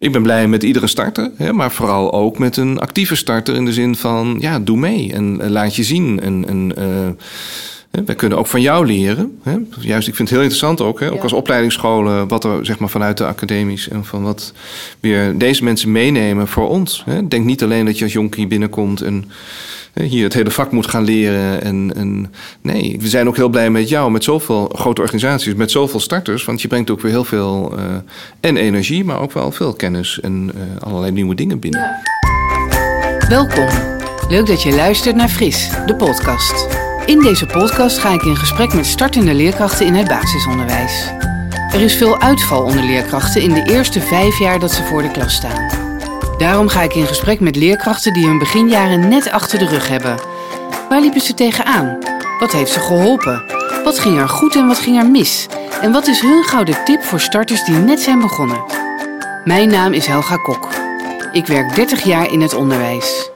Ik ben blij met iedere starter, hè, maar vooral ook met een actieve starter in de zin van, ja, doe mee en eh, laat je zien. En, en uh, wij kunnen ook van jou leren. Hè. Juist, ik vind het heel interessant ook, hè, ook als opleidingsscholen, wat er zeg maar, vanuit de academies en van wat weer deze mensen meenemen voor ons. Hè. Denk niet alleen dat je als jonkie binnenkomt en hier het hele vak moet gaan leren. En, en, nee, we zijn ook heel blij met jou, met zoveel grote organisaties, met zoveel starters. Want je brengt ook weer heel veel uh, en energie, maar ook wel veel kennis en uh, allerlei nieuwe dingen binnen. Welkom. Leuk dat je luistert naar Fris, de podcast. In deze podcast ga ik in gesprek met startende leerkrachten in het basisonderwijs. Er is veel uitval onder leerkrachten in de eerste vijf jaar dat ze voor de klas staan. Daarom ga ik in gesprek met leerkrachten die hun beginjaren net achter de rug hebben. Waar liepen ze tegenaan? Wat heeft ze geholpen? Wat ging er goed en wat ging er mis? En wat is hun gouden tip voor starters die net zijn begonnen? Mijn naam is Helga Kok. Ik werk 30 jaar in het onderwijs.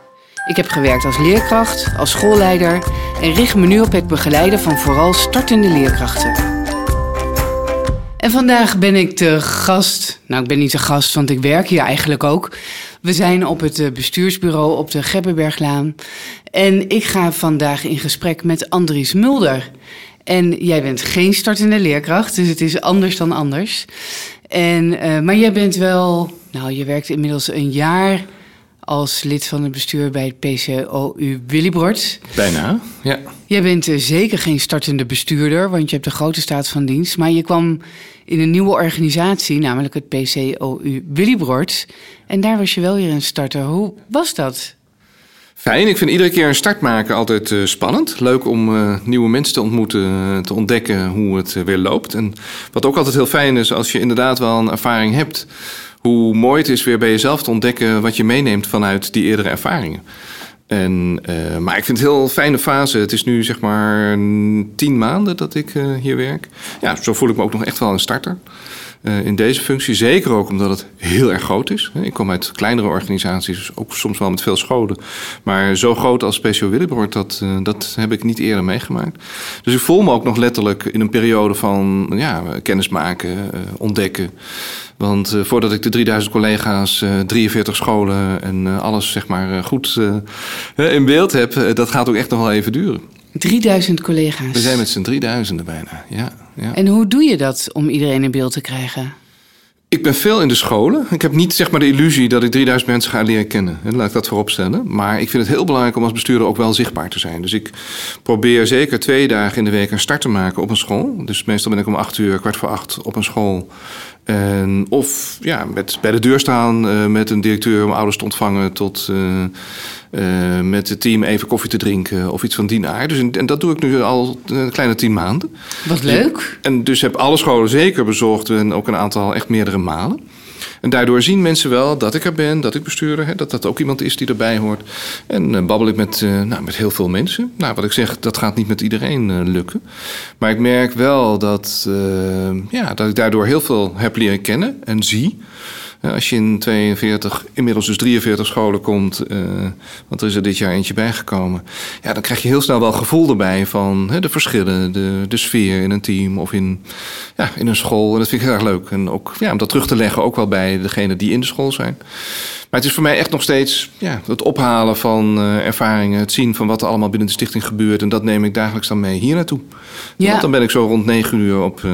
Ik heb gewerkt als leerkracht, als schoolleider en richt me nu op het begeleiden van vooral startende leerkrachten. En vandaag ben ik te gast. Nou, ik ben niet te gast, want ik werk hier eigenlijk ook. We zijn op het eh, bestuursbureau op de Gebbenberglaan. En ik ga vandaag in gesprek met Andries Mulder. En jij bent geen startende leerkracht, dus het is anders dan anders. En, uh, maar jij bent wel, nou, je werkt inmiddels een jaar als lid van het bestuur bij het PCOU Willibrord. Bijna, ja. Jij bent uh, zeker geen startende bestuurder, want je hebt een grote staat van dienst. Maar je kwam in een nieuwe organisatie, namelijk het PCOU Willibrord. En daar was je wel weer een starter. Hoe was dat? Fijn, ik vind iedere keer een start maken altijd uh, spannend. Leuk om uh, nieuwe mensen te ontmoeten, te ontdekken hoe het weer loopt. En wat ook altijd heel fijn is, als je inderdaad wel een ervaring hebt hoe mooi het is weer bij jezelf te ontdekken wat je meeneemt vanuit die eerdere ervaringen. En, uh, maar ik vind het een heel fijne fase. Het is nu zeg maar tien maanden dat ik uh, hier werk. Ja, zo voel ik me ook nog echt wel een starter. Uh, in deze functie. Zeker ook omdat het heel erg groot is. Ik kom uit kleinere organisaties, dus ook soms wel met veel scholen. Maar zo groot als Special Willebord, dat, dat heb ik niet eerder meegemaakt. Dus ik voel me ook nog letterlijk in een periode van ja, kennis maken, ontdekken. Want uh, voordat ik de 3000 collega's, uh, 43 scholen en uh, alles zeg maar goed in beeld heb, dat gaat ook echt nog wel even duren. 3000 collega's? We zijn met z'n 3000 bijna, ja, ja. En hoe doe je dat om iedereen in beeld te krijgen? Ik ben veel in de scholen. Ik heb niet zeg maar de illusie dat ik 3000 mensen ga leren kennen. Laat ik dat voorop stellen. Maar ik vind het heel belangrijk om als bestuurder ook wel zichtbaar te zijn. Dus ik probeer zeker twee dagen in de week een start te maken op een school. Dus meestal ben ik om acht uur, kwart voor acht op een school. En of ja, met, bij de deur staan uh, met een directeur om ouders te ontvangen tot uh, uh, met het team even koffie te drinken of iets van die aard. Dus en dat doe ik nu al een kleine tien maanden. Wat leuk. En, en dus heb alle scholen zeker bezocht en ook een aantal echt meerdere malen. En daardoor zien mensen wel dat ik er ben, dat ik bestuurder, hè, dat dat ook iemand is die erbij hoort. En uh, babbel ik met, uh, nou, met heel veel mensen. Nou, wat ik zeg, dat gaat niet met iedereen uh, lukken. Maar ik merk wel dat, ja, dat ik daardoor heel veel heb leren kennen en zie. Als je in 42, inmiddels dus 43 scholen komt, uh, want er is er dit jaar eentje bijgekomen. Ja, dan krijg je heel snel wel gevoel erbij van hè, de verschillen, de, de sfeer in een team of in, ja, in een school. En dat vind ik heel erg leuk. En ook ja, om dat terug te leggen, ook wel bij degenen die in de school zijn. Maar het is voor mij echt nog steeds ja, het ophalen van uh, ervaringen, het zien van wat er allemaal binnen de stichting gebeurt. En dat neem ik dagelijks dan mee hier naartoe. Ja. Want dan ben ik zo rond negen uur op uh,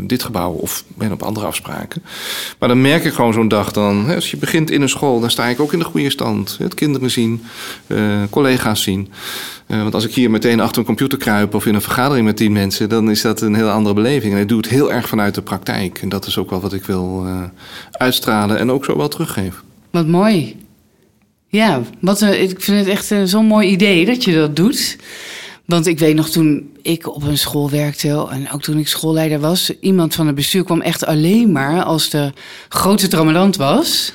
dit gebouw of ben op andere afspraken. Maar dan merk ik gewoon zo'n dag dan, hè, als je begint in een school, dan sta ik ook in de goede stand. Het kinderen zien, collega's zien. Uh, want als ik hier meteen achter een computer kruip of in een vergadering met tien mensen, dan is dat een heel andere beleving. En ik doe het heel erg vanuit de praktijk. En dat is ook wel wat ik wil uh, uitstralen en ook zo wel teruggeven. Wat mooi. Ja, wat ik vind het echt zo'n mooi idee dat je dat doet. Want ik weet nog toen ik op een school werkte en ook toen ik schoolleider was, iemand van het bestuur kwam echt alleen maar als de grote tramadant was.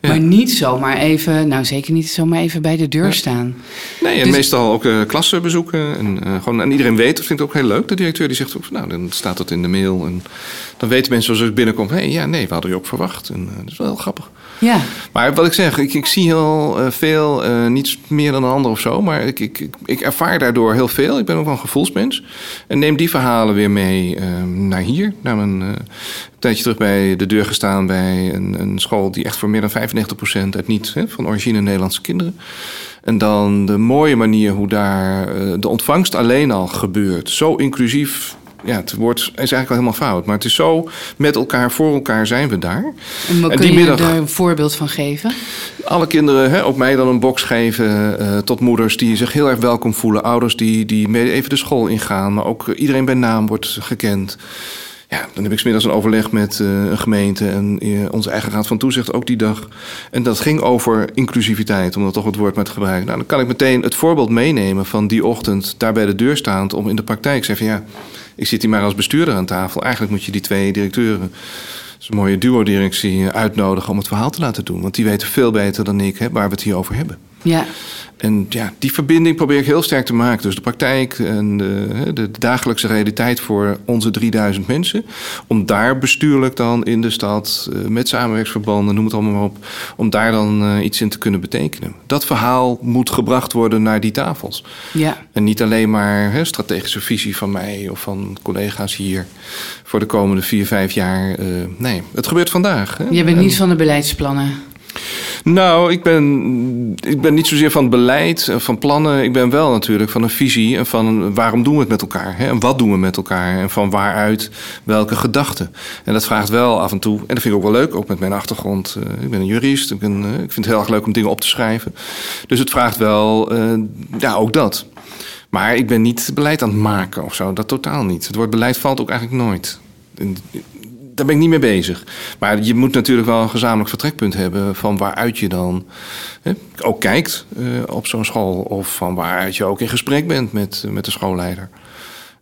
Maar niet zomaar even, nou zeker niet zomaar even bij de deur staan. Nee, en dus... meestal ook uh, klassen bezoeken. En, uh, gewoon, en iedereen weet, dat vind ik ook heel leuk. De directeur die zegt, nou dan staat dat in de mail. En dan weten mensen als ik binnenkom, hé hey, ja nee, we hadden je ook verwacht. En uh, dat is wel heel grappig. Ja. Maar wat ik zeg, ik, ik zie heel uh, veel, uh, niets meer dan een ander of zo, maar ik, ik, ik, ervaar daardoor heel veel. Ik ben ook wel een gevoelsmens. En neem die verhalen weer mee uh, naar hier, naar mijn tijdje terug bij de deur gestaan bij een, een school die echt voor meer dan 95% uit niet hè, van origine Nederlandse kinderen. En dan de mooie manier hoe daar eh, de ontvangst alleen al gebeurt. Zo inclusief. Ja, het woord is eigenlijk al helemaal fout. Maar het is zo met elkaar, voor elkaar zijn we daar. En, kun die je middag, er een voorbeeld van geven? Alle kinderen, hè, ook mij dan een box geven uh, tot moeders die zich heel erg welkom voelen. Ouders die, die even de school ingaan. Maar ook iedereen bij naam wordt gekend. Ja, dan heb ik smiddags een overleg met uh, een gemeente en uh, onze eigen raad van toezicht ook die dag. En dat ging over inclusiviteit, om dat toch het woord maar te gebruiken. Nou, dan kan ik meteen het voorbeeld meenemen van die ochtend daar bij de deur staand om in de praktijk te zeggen: ja, ik zit hier maar als bestuurder aan tafel. Eigenlijk moet je die twee directeuren, zo'n mooie duo-directie, uitnodigen om het verhaal te laten doen. Want die weten veel beter dan ik hè, waar we het hier over hebben. Ja. En ja, die verbinding probeer ik heel sterk te maken. Dus de praktijk en de, de, dagelijkse realiteit voor onze 3000 mensen. Om daar bestuurlijk dan in de stad, eh, met samenwerksverbanden, noem het allemaal maar op. Om daar dan uh, iets in te kunnen betekenen. Dat verhaal moet gebracht worden naar die tafels. Ja. En niet alleen maar hè, strategische visie van mij of van collega's hier voor de komende vier, vijf jaar. Uh, nee, het gebeurt vandaag. Hè. Je bent niet van de beleidsplannen. Nou, ik ben, ik ben niet zozeer van beleid, van plannen. Ik ben wel natuurlijk van een visie en van waarom doen we het met elkaar? Hè? En wat doen we met elkaar? En van waaruit welke gedachten? En dat vraagt wel af en toe, en dat vind ik ook wel leuk, ook met mijn achtergrond. Uh, ik ben een jurist, ik, uh, ik vind het heel erg leuk om dingen op te schrijven. Dus het vraagt wel, ja, ook dat. Maar ik ben niet beleid aan het maken of zo, dat totaal niet. Het woord beleid valt ook eigenlijk nooit daar ben ik niet mee bezig. Maar je moet natuurlijk wel een gezamenlijk vertrekpunt hebben van waaruit je dan hè, ook kijkt uh, op zo'n school. Of van waaruit je ook in gesprek bent met, met de schoolleider.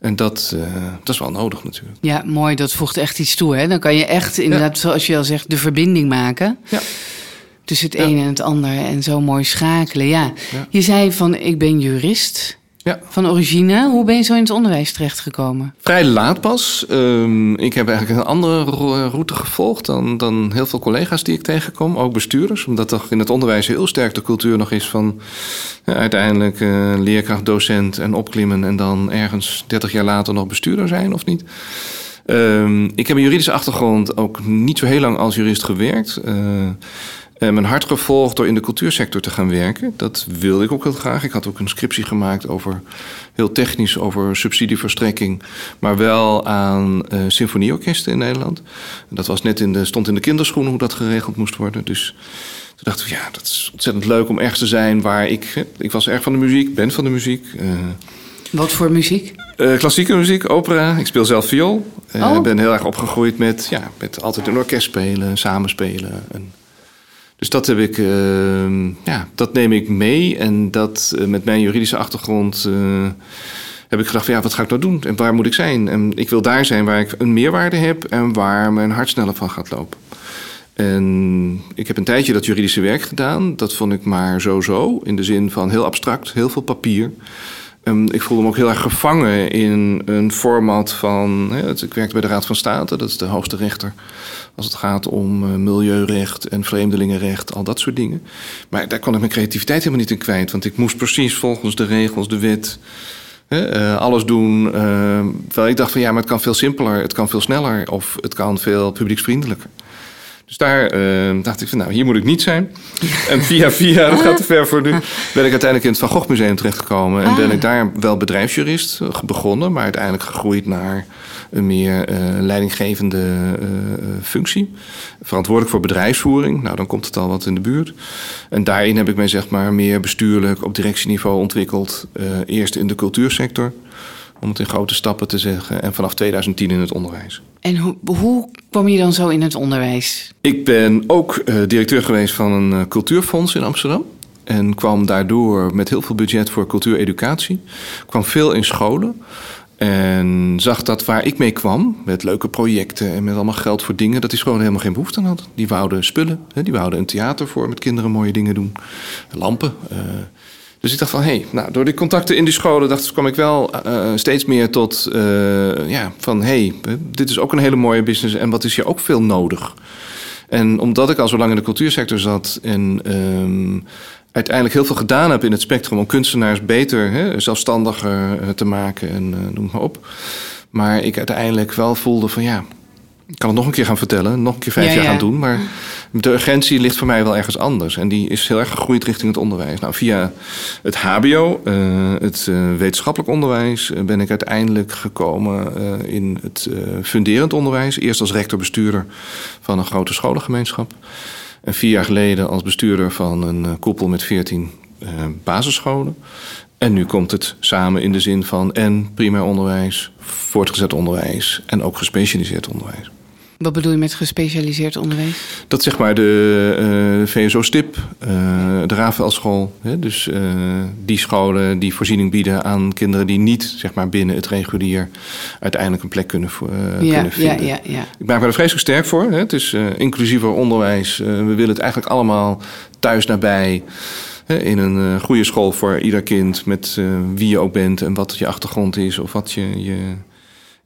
En dat, uh, dat is wel nodig natuurlijk. Ja, mooi. Dat voegt echt iets toe. Hè? Dan kan je echt inderdaad, ja. zoals je al zegt, de verbinding maken. Ja. Tussen het ja. een en het ander. En zo mooi schakelen. Ja. Ja. Je zei van, ik ben jurist. Ja. Van origine. Hoe ben je zo in het onderwijs terechtgekomen? Vrij laat pas. Um, ik heb eigenlijk een andere route gevolgd dan, dan heel veel collega's die ik tegenkom. Ook bestuurders. Omdat toch in het onderwijs heel sterk de cultuur nog is van ja, uiteindelijk uh, leerkracht, docent en opklimmen. En dan ergens 30 jaar later nog bestuurder zijn of niet. Um, ik heb een juridische achtergrond, ook niet zo heel lang als jurist gewerkt. Uh, mijn hart gevolgd door in de cultuursector te gaan werken. Dat wilde ik ook heel graag. Ik had ook een scriptie gemaakt over heel technisch over subsidieverstrekking, maar wel aan uh, symfonieorkesten in Nederland. Dat was net in de, stond in de kinderschoenen hoe dat geregeld moest worden. Dus toen dachten we, ja, dat is ontzettend leuk om ergens te zijn waar ik. Ik was erg van de muziek, ben van de muziek. Uh, Wat voor muziek? Uh, klassieke muziek, opera. Ik speel zelf viool. Ik uh, oh. ben heel erg opgegroeid met, ja, met altijd een orkest spelen, samenspelen. En dus dat heb ik, uh, ja, dat neem ik mee. En dat uh, met mijn juridische achtergrond uh, heb ik gedacht: van, ja, wat ga ik nou doen? En waar moet ik zijn? En ik wil daar zijn waar ik een meerwaarde heb en waar mijn hart sneller van gaat lopen. En ik heb een tijdje dat juridische werk gedaan. Dat vond ik maar zo-zo. In de zin van heel abstract, heel veel papier. Um, ik voelde me ook heel erg gevangen in een format van. Ik werkte bij de Raad van State, dat is de hoogste rechter. Als het gaat om uh, milieurecht en vreemdelingenrecht, al dat soort dingen. Maar daar kon ik mijn creativiteit helemaal niet in kwijt. Want ik moest precies volgens de regels, de wet. Uh, alles doen. Uh, terwijl ik dacht van ja, maar het kan veel simpeler, het kan veel sneller of het kan veel publieksvriendelijker. Dus daar uh, dacht ik van, nou, hier moet ik niet zijn. En via via, dat gaat te ver voor nu, ben ik uiteindelijk in het Van Gogh Museum terechtgekomen. En ben ik daar wel bedrijfsjurist begonnen, maar uiteindelijk gegroeid naar een meer uh, leidinggevende uh, functie. Verantwoordelijk voor bedrijfsvoering. Nou, dan komt het al wat in de buurt. En daarin heb ik mij zeg maar meer bestuurlijk op directieniveau ontwikkeld. eerst in de cultuursector om het in grote stappen te zeggen. En vanaf 2010 in het onderwijs. En hoe, hoe kwam je dan zo in het onderwijs? Ik ben ook uh, directeur geweest van een uh, cultuurfonds in Amsterdam. En kwam daardoor met heel veel budget voor cultuureducatie. Kwam veel in scholen. En zag dat waar ik mee kwam, met leuke projecten en met allemaal geld voor dingen, dat die scholen helemaal geen behoefte aan hadden. Die wouden spullen, hè, die wouden een theater voor met kinderen mooie dingen doen. Lampen. Dus ik dacht van, hé, hey, nou, door die contacten in die scholen dacht, kwam ik wel uh, steeds meer tot, uh, ja, van hé, hey, dit is ook een hele mooie business en wat is hier ook veel nodig? En omdat ik al zo lang in de cultuursector zat en um, uiteindelijk heel veel gedaan heb in het spectrum om kunstenaars beter, hè, zelfstandiger te maken en uh, noem maar op. Maar ik uiteindelijk wel voelde van ja, Ik kan het nog een keer gaan vertellen, nog een keer vijf Ja, jaar ja. gaan doen. Maar de urgentie ligt voor mij wel ergens anders. En die is heel erg gegroeid richting het onderwijs. Nou, via het HBO, eh, het eh, wetenschappelijk onderwijs, eh, ben ik uiteindelijk gekomen in het funderend onderwijs. Eerst als rector-bestuurder van een grote scholengemeenschap. En vier jaar geleden als bestuurder van een koepel met veertien basisscholen. En nu komt het samen in de zin van en primair onderwijs, voortgezet onderwijs en ook gespecialiseerd onderwijs. Wat bedoel je met gespecialiseerd onderwijs? Dat zeg maar de eh, VSO-STIP, eh, de Rafaelschool. Hè, dus eh, die scholen die voorziening bieden aan kinderen die niet zeg maar, binnen het regulier uiteindelijk een plek kunnen, ja, kunnen vinden. ja, ja. Ik maak me er vreselijk sterk voor. Hè. Het is inclusiever onderwijs. We willen het eigenlijk allemaal thuis nabij. In een goede school voor ieder kind. Met wie je ook bent en wat je achtergrond is. Of wat je, je,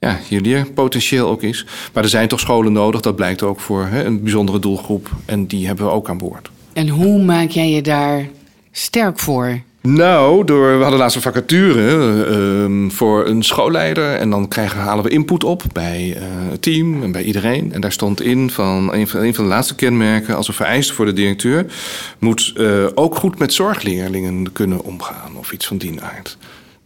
ja, je leerpotentieel ook is. Maar er zijn toch scholen nodig. Dat blijkt ook voor hè, een bijzondere doelgroep. En die hebben we ook aan boord. En hoe maak jij je daar sterk voor? Nou, door, we hadden laatst een vacature ehm, voor een schoolleider. En dan krijgen, halen we input op bij eh, het team en bij iedereen. En daar stond in van een, van een van de laatste kenmerken als een vereiste voor de directeur. Moet eh, ook goed met zorgleerlingen kunnen omgaan of iets van die aard.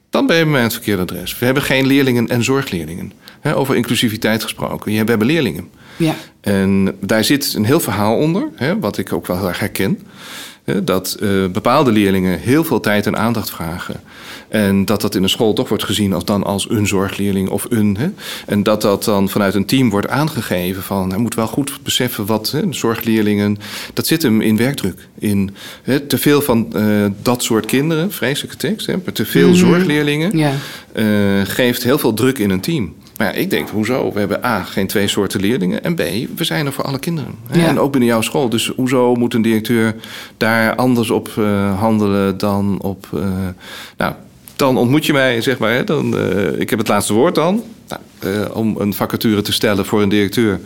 Dan ben je bij mij het verkeerde adres. We hebben geen leerlingen en zorgleerlingen. Over inclusiviteit gesproken. Ja, we hebben leerlingen. Ja, En daar zit een heel verhaal onder, wat ik ook wel heel erg herken. Dat eh, bepaalde leerlingen heel veel tijd en aandacht vragen. En dat dat in een school toch wordt gezien als dan als een zorgleerling of een. Hè, en dat dat dan vanuit een team wordt aangegeven van hij moet wel goed beseffen wat hè, zorgleerlingen. Dat zit hem in werkdruk. In hè, te veel van eh, dat soort kinderen, vreselijke tekst, hè, maar te veel Mhm. zorgleerlingen ja. eh, geeft heel veel druk in een team. Maar ja, ik denk, hoezo? We hebben A, geen twee soorten leerlingen. En B, we zijn er voor alle kinderen. Ja. En ook binnen jouw school. Dus hoezo moet een directeur daar anders op eh, handelen dan op... eh, nou, dan ontmoet je mij, zeg maar. Hè, dan, eh, ik heb het laatste woord dan. Nou, om een vacature te stellen voor een directeur.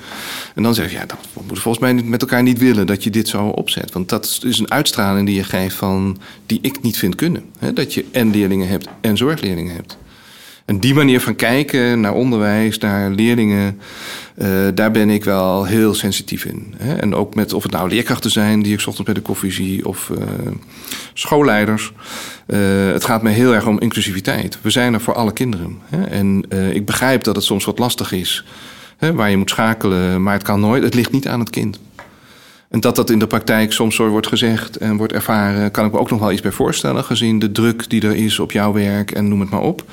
En dan zeg je, ja, dat we moeten volgens mij met elkaar niet willen dat je dit zo opzet. Want dat is een uitstraling die je geeft van die ik niet vind kunnen. Hè, dat je en leerlingen hebt en zorgleerlingen hebt. En die manier van kijken naar onderwijs, naar leerlingen, eh, daar ben ik wel heel sensitief in. Hè? En ook met of het nou leerkrachten zijn die ik ochtends bij de koffie zie, of eh, schoolleiders. Eh, het gaat me heel erg om inclusiviteit. We zijn er voor alle kinderen. Hè? En ik begrijp dat het soms wat lastig is, hè, waar je moet schakelen, maar het kan nooit. Het ligt niet aan het kind. En dat dat in de praktijk soms zo wordt gezegd en wordt ervaren, kan ik me ook nog wel iets bij voorstellen, gezien de druk die er is op jouw werk en noem het maar op.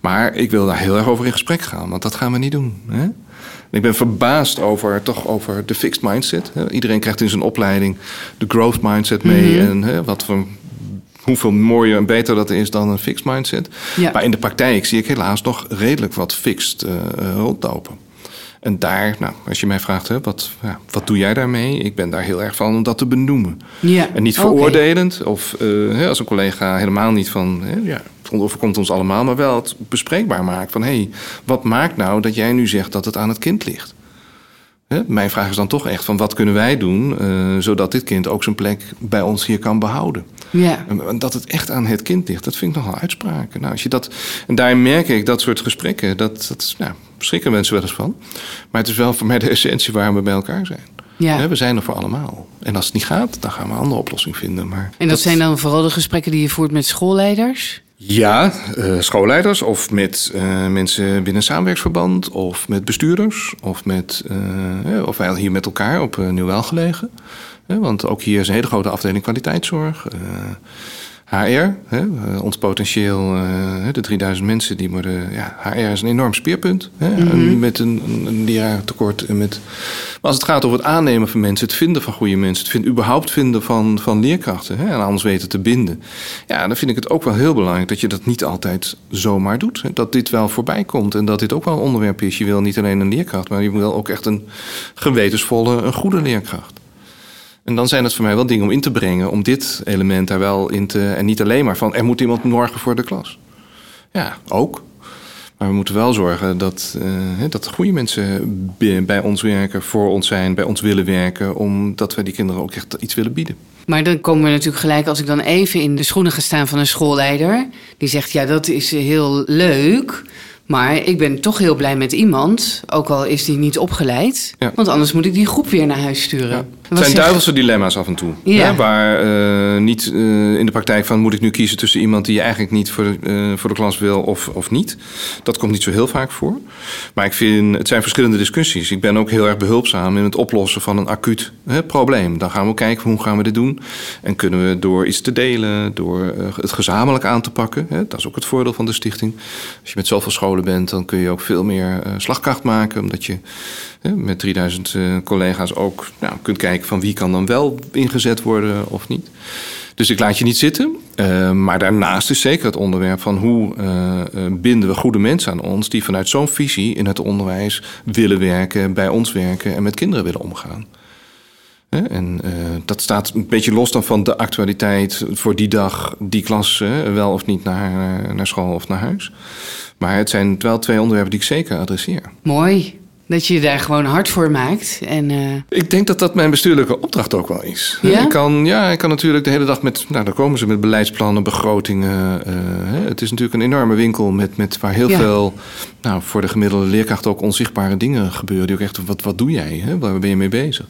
Maar ik wil daar heel erg over in gesprek gaan, want dat gaan we niet doen. Hè? Ik ben verbaasd over, toch over de fixed mindset. hè. Iedereen krijgt in zijn opleiding de growth mindset mee. En hè, wat voor, hoeveel mooier en beter dat is dan een fixed mindset. Ja. Maar in de praktijk zie ik helaas nog redelijk wat fixed eh, rondlopen. En daar, nou, als je mij vraagt, hè, wat, ja, wat doe jij daarmee? Ik ben daar heel erg van om dat te benoemen. ja. En niet veroordelend, of eh, hè, als een collega helemaal niet van, hè, ja, het overkomt ons allemaal, maar wel het bespreekbaar maken van, hé, hey, wat maakt nou dat jij nu zegt dat het aan het kind ligt? Hè, mijn vraag is dan toch echt van, wat kunnen wij doen, eh, zodat dit kind ook zijn plek bij ons hier kan behouden? Ja. En en dat het echt aan het kind ligt, dat vind ik nogal uitspraken. Nou, als je dat, en daarin merk ik dat soort gesprekken, dat, dat is, nou, schrikken mensen wel eens van. Maar het is wel voor mij de essentie waarom we bij elkaar zijn. Ja. We zijn er voor allemaal. En als het niet gaat, dan gaan we een andere oplossing vinden. Maar En dat zijn dan vooral de gesprekken die je voert met schoolleiders? Ja, eh, schoolleiders of met eh, mensen binnen samenwerksverband... of met bestuurders of, met, eh, of wij hier met elkaar op Nieuw gelegen. Eh, want ook hier is een hele grote afdeling kwaliteitszorg... Eh, HR, hè, uh, ons potentieel, uh, de 3000 mensen die worden. Ja, HR is een enorm speerpunt. Hè, mm -hmm. Met een, een, een leraartekort. En met, maar als het gaat over het aannemen van mensen, het vinden van goede mensen, het vind, überhaupt vinden van, van leerkrachten hè, en anders weten te binden. Ja, dan vind ik het ook wel heel belangrijk dat je dat niet altijd zomaar doet. Hè, dat dit wel voorbij komt en dat dit ook wel een onderwerp is. Je wil niet alleen een leerkracht, maar je wil ook echt een gewetensvolle, een goede leerkracht. En dan zijn het voor mij wel dingen om in te brengen, om dit element daar wel in te. En niet alleen maar van er moet iemand morgen voor de klas. Ja, ook. Maar we moeten wel zorgen dat, uh, dat goede mensen bij ons werken, voor ons zijn, bij ons willen werken, omdat we die kinderen ook echt iets willen bieden. Maar dan komen we natuurlijk gelijk, als ik dan even in de schoenen ga staan van een schoolleider, die zegt: Ja, dat is heel leuk. Maar ik ben toch heel blij met iemand, ook al is die niet opgeleid. Ja. Want anders moet ik die groep weer naar huis sturen. Ja. Het zijn duivelse dilemma's af en toe. Ja. Waar eh, niet eh, in de praktijk van moet ik nu kiezen tussen iemand die je eigenlijk niet voor de, eh, voor de klas wil of, of niet. Dat komt niet zo heel vaak voor. Maar ik vind, het zijn verschillende discussies. Ik ben ook heel erg behulpzaam in het oplossen van een acuut hè, probleem. Dan gaan we kijken hoe gaan we dit doen. En kunnen we door iets te delen, door het gezamenlijk aan te pakken. Hè, dat is ook het voordeel van de stichting. Als je met zoveel scholen bent, dan kun je ook veel meer slagkracht maken. Omdat je met 3000 eh, collega's ook nou, kunt kijken van wie kan dan wel ingezet worden of niet. Dus ik laat je niet zitten. Eh, maar daarnaast is zeker het onderwerp van hoe eh, binden we goede mensen aan ons die vanuit zo'n visie in het onderwijs willen werken, bij ons werken en met kinderen willen omgaan. En dat staat een beetje los dan van de actualiteit voor die dag, die klas, wel of niet naar, naar school of naar huis. Maar het zijn wel twee onderwerpen die ik zeker adresseer. Mooi. Dat je je daar gewoon hard voor maakt. En eh, Ik denk dat dat mijn bestuurlijke opdracht ook wel is. Ja? Ik, kan, ja, ik kan natuurlijk de hele dag met... Nou, dan komen ze met beleidsplannen, begrotingen. eh, het is natuurlijk een enorme winkel met, met waar heel Ja. veel... Nou, voor de gemiddelde leerkracht ook onzichtbare dingen gebeuren. Die ook echt, wat, wat doe jij? Hè? Waar ben je mee bezig?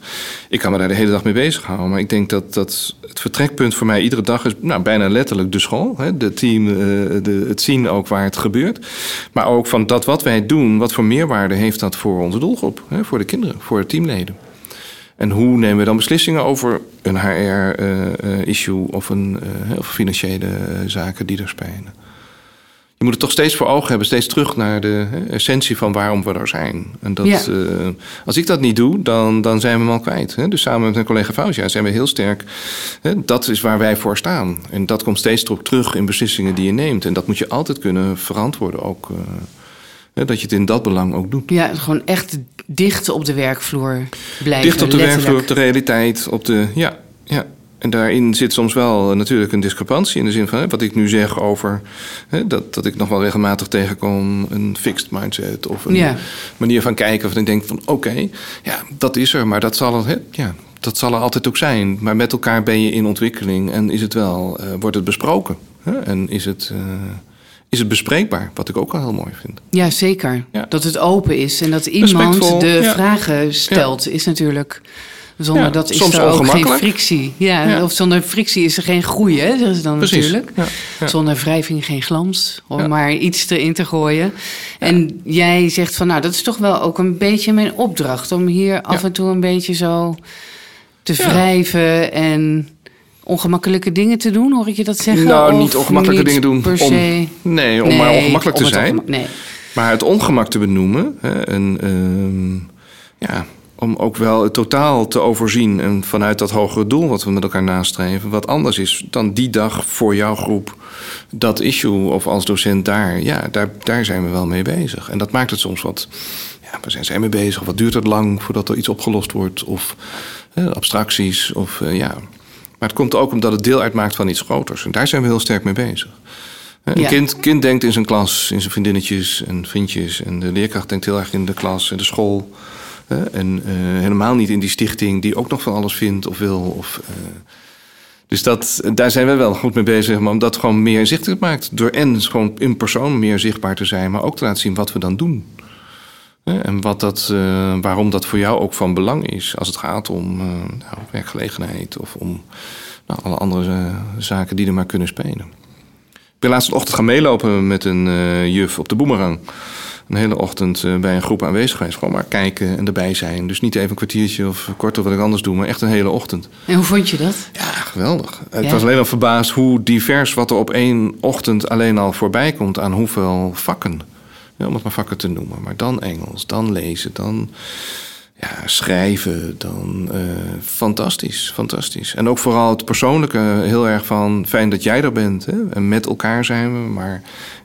Ik kan me daar de hele dag mee bezighouden. Maar ik denk dat, dat het vertrekpunt voor mij iedere dag is... Nou, bijna letterlijk de school. Hè? De team, eh, de, het zien ook waar het gebeurt. Maar ook van dat wat wij doen... wat voor meerwaarde heeft dat voor onze doelgroep? Hè? Voor de kinderen, voor de teamleden. En hoe nemen we dan beslissingen over een HR-issue of, een, eh, of financiële eh, zaken die er spelen? Je moet het toch steeds voor ogen hebben, steeds terug naar de hè, essentie van waarom we er zijn. En dat, Ja. eh, als ik dat niet doe, dan, dan zijn we hem al kwijt. Hè? Dus samen met mijn collega Fausja zijn we heel sterk. Hè? Dat is waar wij voor staan. En dat komt steeds terug in beslissingen die je neemt. En dat moet je altijd kunnen verantwoorden ook. Dat je het in dat belang ook doet. ja, gewoon echt dicht op de werkvloer blijven. Dicht op de letterlijk. werkvloer, op de realiteit, op de. Ja, ja. En daarin zit soms wel eh, natuurlijk een discrepantie. In de zin van hè, wat ik nu zeg over. Hè, dat, dat ik nog wel regelmatig tegenkom. Een fixed mindset. Of een Ja. manier van kijken. Of ik denk van oké, ja, dat is er. Maar dat zal, het, hè, ja, dat zal er altijd ook zijn. Maar met elkaar ben je in ontwikkeling. En is het wel, eh, wordt het besproken? Hè? En is het, eh, is het bespreekbaar? Wat ik ook al heel mooi vind. Ja, zeker. Ja. Dat het open is en dat iemand Respectvol, de ja. vragen stelt, is natuurlijk. Zonder dat is soms er ook geen frictie. Ja, of zonder frictie is er geen groei, hè? Dat is dan Precies. natuurlijk. Zonder wrijving geen glans. Om maar iets erin te gooien. En jij zegt van, nou, dat is toch wel ook een beetje mijn opdracht. Om hier af en toe een beetje zo te wrijven en ongemakkelijke dingen te doen. Hoor ik je dat zeggen? Nou, niet ongemakkelijke niet dingen doen. Per om, nee, om maar ongemakkelijk om te zijn. nee. Maar het ongemak te benoemen. Hè, en, ehm, ja, om ook wel het totaal te overzien. En vanuit dat hogere doel wat we met elkaar nastreven. Wat anders is dan die dag voor jouw groep. Dat issue of als docent daar. Ja, daar, daar zijn we wel mee bezig. En dat maakt het soms wat. Ja, we zijn, zijn mee bezig. Wat duurt het lang voordat er iets opgelost wordt? Of hè, abstracties. Of eh, ja. Maar het komt ook omdat het deel uitmaakt van iets groters. En daar zijn we heel sterk mee bezig. Een Ja. kind, kind denkt in zijn klas, in zijn vriendinnetjes en vriendjes. En de leerkracht denkt heel erg in de klas en de school. Hè, En eh, helemaal niet in die stichting die ook nog van alles vindt of wil. Of, eh, dus dat, daar zijn we wel goed mee bezig. Maar om dat gewoon meer inzichtelijk maakt. Door en gewoon in persoon meer zichtbaar te zijn. Maar ook te laten zien wat we dan doen. En wat dat, eh, waarom dat voor jou ook van belang is. Als het gaat om eh, nou, werkgelegenheid. Of om nou, alle andere eh, zaken die er maar kunnen spelen. Ik ben laatst ochtend gaan meelopen met een juf op de boemerang. Een hele ochtend bij een groep aanwezig geweest. Gewoon maar kijken en erbij zijn. Dus niet even een kwartiertje of korter wat ik anders doe. Maar echt een hele ochtend. En hoe vond je dat? Ja, geweldig. Ik was alleen al verbaasd hoe divers wat er op één ochtend alleen al voorbij komt aan hoeveel vakken. Ja, om het maar vakken te noemen. Maar dan Engels, dan lezen, dan ja, schrijven. Dan eh, fantastisch, fantastisch. En ook vooral het persoonlijke heel erg van fijn dat jij er bent. Hè? En met elkaar zijn we, maar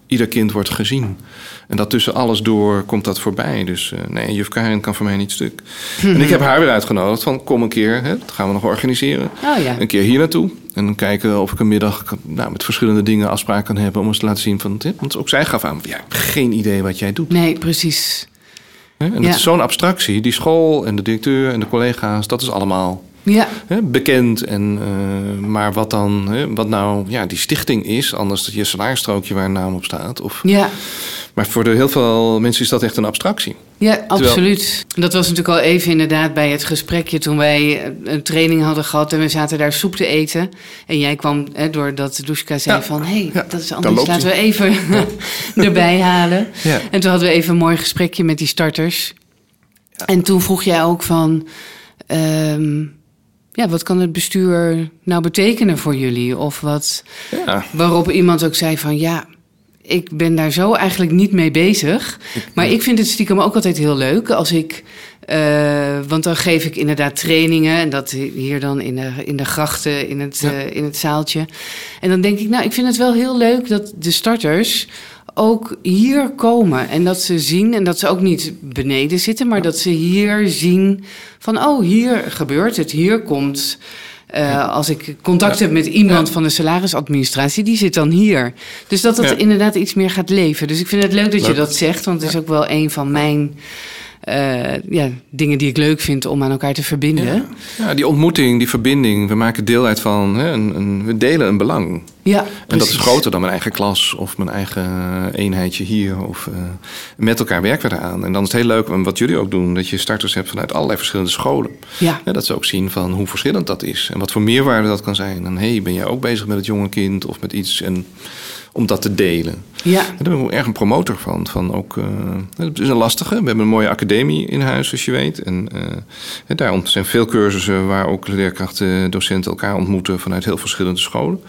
ieder kind wordt gezien. En dat tussen alles door komt dat voorbij. Dus eh, nee, juf Karin kan voor mij niet stuk. En ik heb haar weer uitgenodigd van kom een keer, hè, dat gaan we nog organiseren. Oh ja. Een keer hier naartoe. En kijken of ik een middag nou, met verschillende dingen afspraken kan hebben. Om eens te laten zien van. hè, Want ook zij gaf aan. Ja, ik heb geen idee wat jij doet. Nee, precies. En Ja. dat is zo'n abstractie. Die school en de directeur en de collega's. Dat is allemaal Ja, bekend. En, eh, maar wat dan. Wat nou ja, die stichting is. Anders dat je salarisstrookje waar een naam op staat. Of ja. Maar voor de, heel veel mensen is dat echt een abstractie. Ja, absoluut. Dat was natuurlijk al even inderdaad bij het gesprekje toen wij eh, een training hadden gehad en we zaten daar soep te eten. En jij kwam, hè, doordat Dushka zei Ja. van, hé, hey, Ja, dat is anders, laten we even erbij halen. En toen hadden we even een mooi gesprekje met die starters. En toen vroeg jij ook van, ehm, ja, wat kan het bestuur nou betekenen voor jullie? Of wat, Ja. waarop iemand ook zei van, ja, ik ben daar zo eigenlijk niet mee bezig. Maar ik vind het stiekem ook altijd heel leuk als ik. eh, want dan geef ik inderdaad trainingen. En dat hier dan in de, in de grachten, in het, Ja. eh, in het zaaltje. En dan denk ik, nou, ik vind het wel heel leuk dat de starters ook hier komen. En dat ze zien, en dat ze ook niet beneden zitten, maar dat ze hier zien van, oh, hier gebeurt het, hier komt. Eh, Als ik contact Ja. heb met iemand Ja. van de salarisadministratie, die zit dan hier. Dus dat het Ja. inderdaad iets meer gaat leven. Dus ik vind het leuk dat je dat zegt, want het is ook wel een van mijn eh, ja, dingen die ik leuk vind om aan elkaar te verbinden. Ja. ja, die ontmoeting, die verbinding. We maken deel uit van, hè, een, een, we delen een belang. Ja, En dat is groter dan mijn eigen klas of mijn eigen eenheidje hier. Of, eh, met elkaar werken we eraan. En dan is het heel leuk, wat jullie ook doen, dat je starters hebt vanuit allerlei verschillende scholen. Ja, Ja, dat ze ook zien van hoe verschillend dat is. En wat voor meerwaarde dat kan zijn. En hé, hey, ben jij ook bezig met het jonge kind of met iets? En om dat te delen. ja, En daar ben ik erg een promotor van. van ook, eh, het is een lastige. We hebben een mooie academie in huis, zoals je weet. En eh, daar zijn veel cursussen waar ook leerkrachten, docenten elkaar ontmoeten vanuit heel verschillende scholen.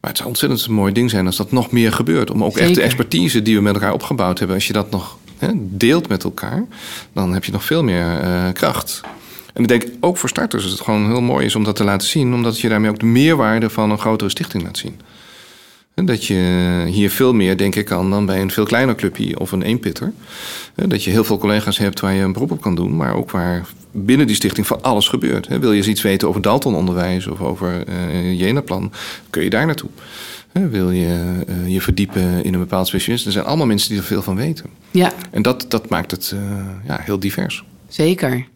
Maar het zou ontzettend een mooi ding zijn als dat nog meer gebeurt. Om ook echt de expertise die we met elkaar opgebouwd hebben, als je dat nog hè, deelt met elkaar, dan heb je nog veel meer eh, kracht. En ik denk ook voor starters is het gewoon heel mooi is om dat te laten zien, omdat je daarmee ook de meerwaarde van een grotere stichting laat zien. Dat je hier veel meer, denk ik, kan dan bij een veel kleiner clubje of een eenpitter. Dat je heel veel collega's hebt waar je een beroep op kan doen, maar ook waar binnen die stichting van alles gebeurt. Wil je eens iets weten over Dalton-onderwijs of over eh Jena-plan, kun je daar naartoe. Wil je eh, je verdiepen in een bepaald specialist, er zijn allemaal mensen die er veel van weten. ja, En dat, dat maakt het eh, ja, heel divers. zeker.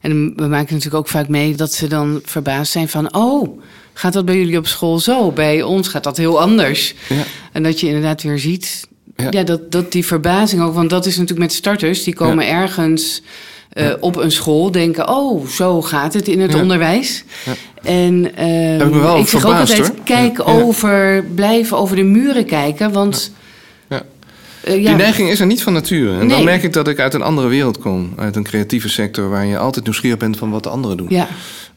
En we maken natuurlijk ook vaak mee dat ze dan verbaasd zijn van... oh, gaat dat bij jullie op school zo? Bij ons gaat dat heel anders. Ja. En dat je inderdaad weer ziet... Ja, Ja. dat, dat die verbazing ook... want dat is natuurlijk met starters, die komen ergens... eh, op een school denken, oh, zo gaat het in het onderwijs. Ja. En ehm, ik me wel ik zeg ook altijd, hoor. kijk over, blijf over de muren kijken, want... Ja. eh, ja, Die neiging is er niet van nature. En Nee. dan merk ik dat ik uit een andere wereld kom. Uit een creatieve sector waar je altijd nieuwsgierig bent van wat de anderen doen. ja,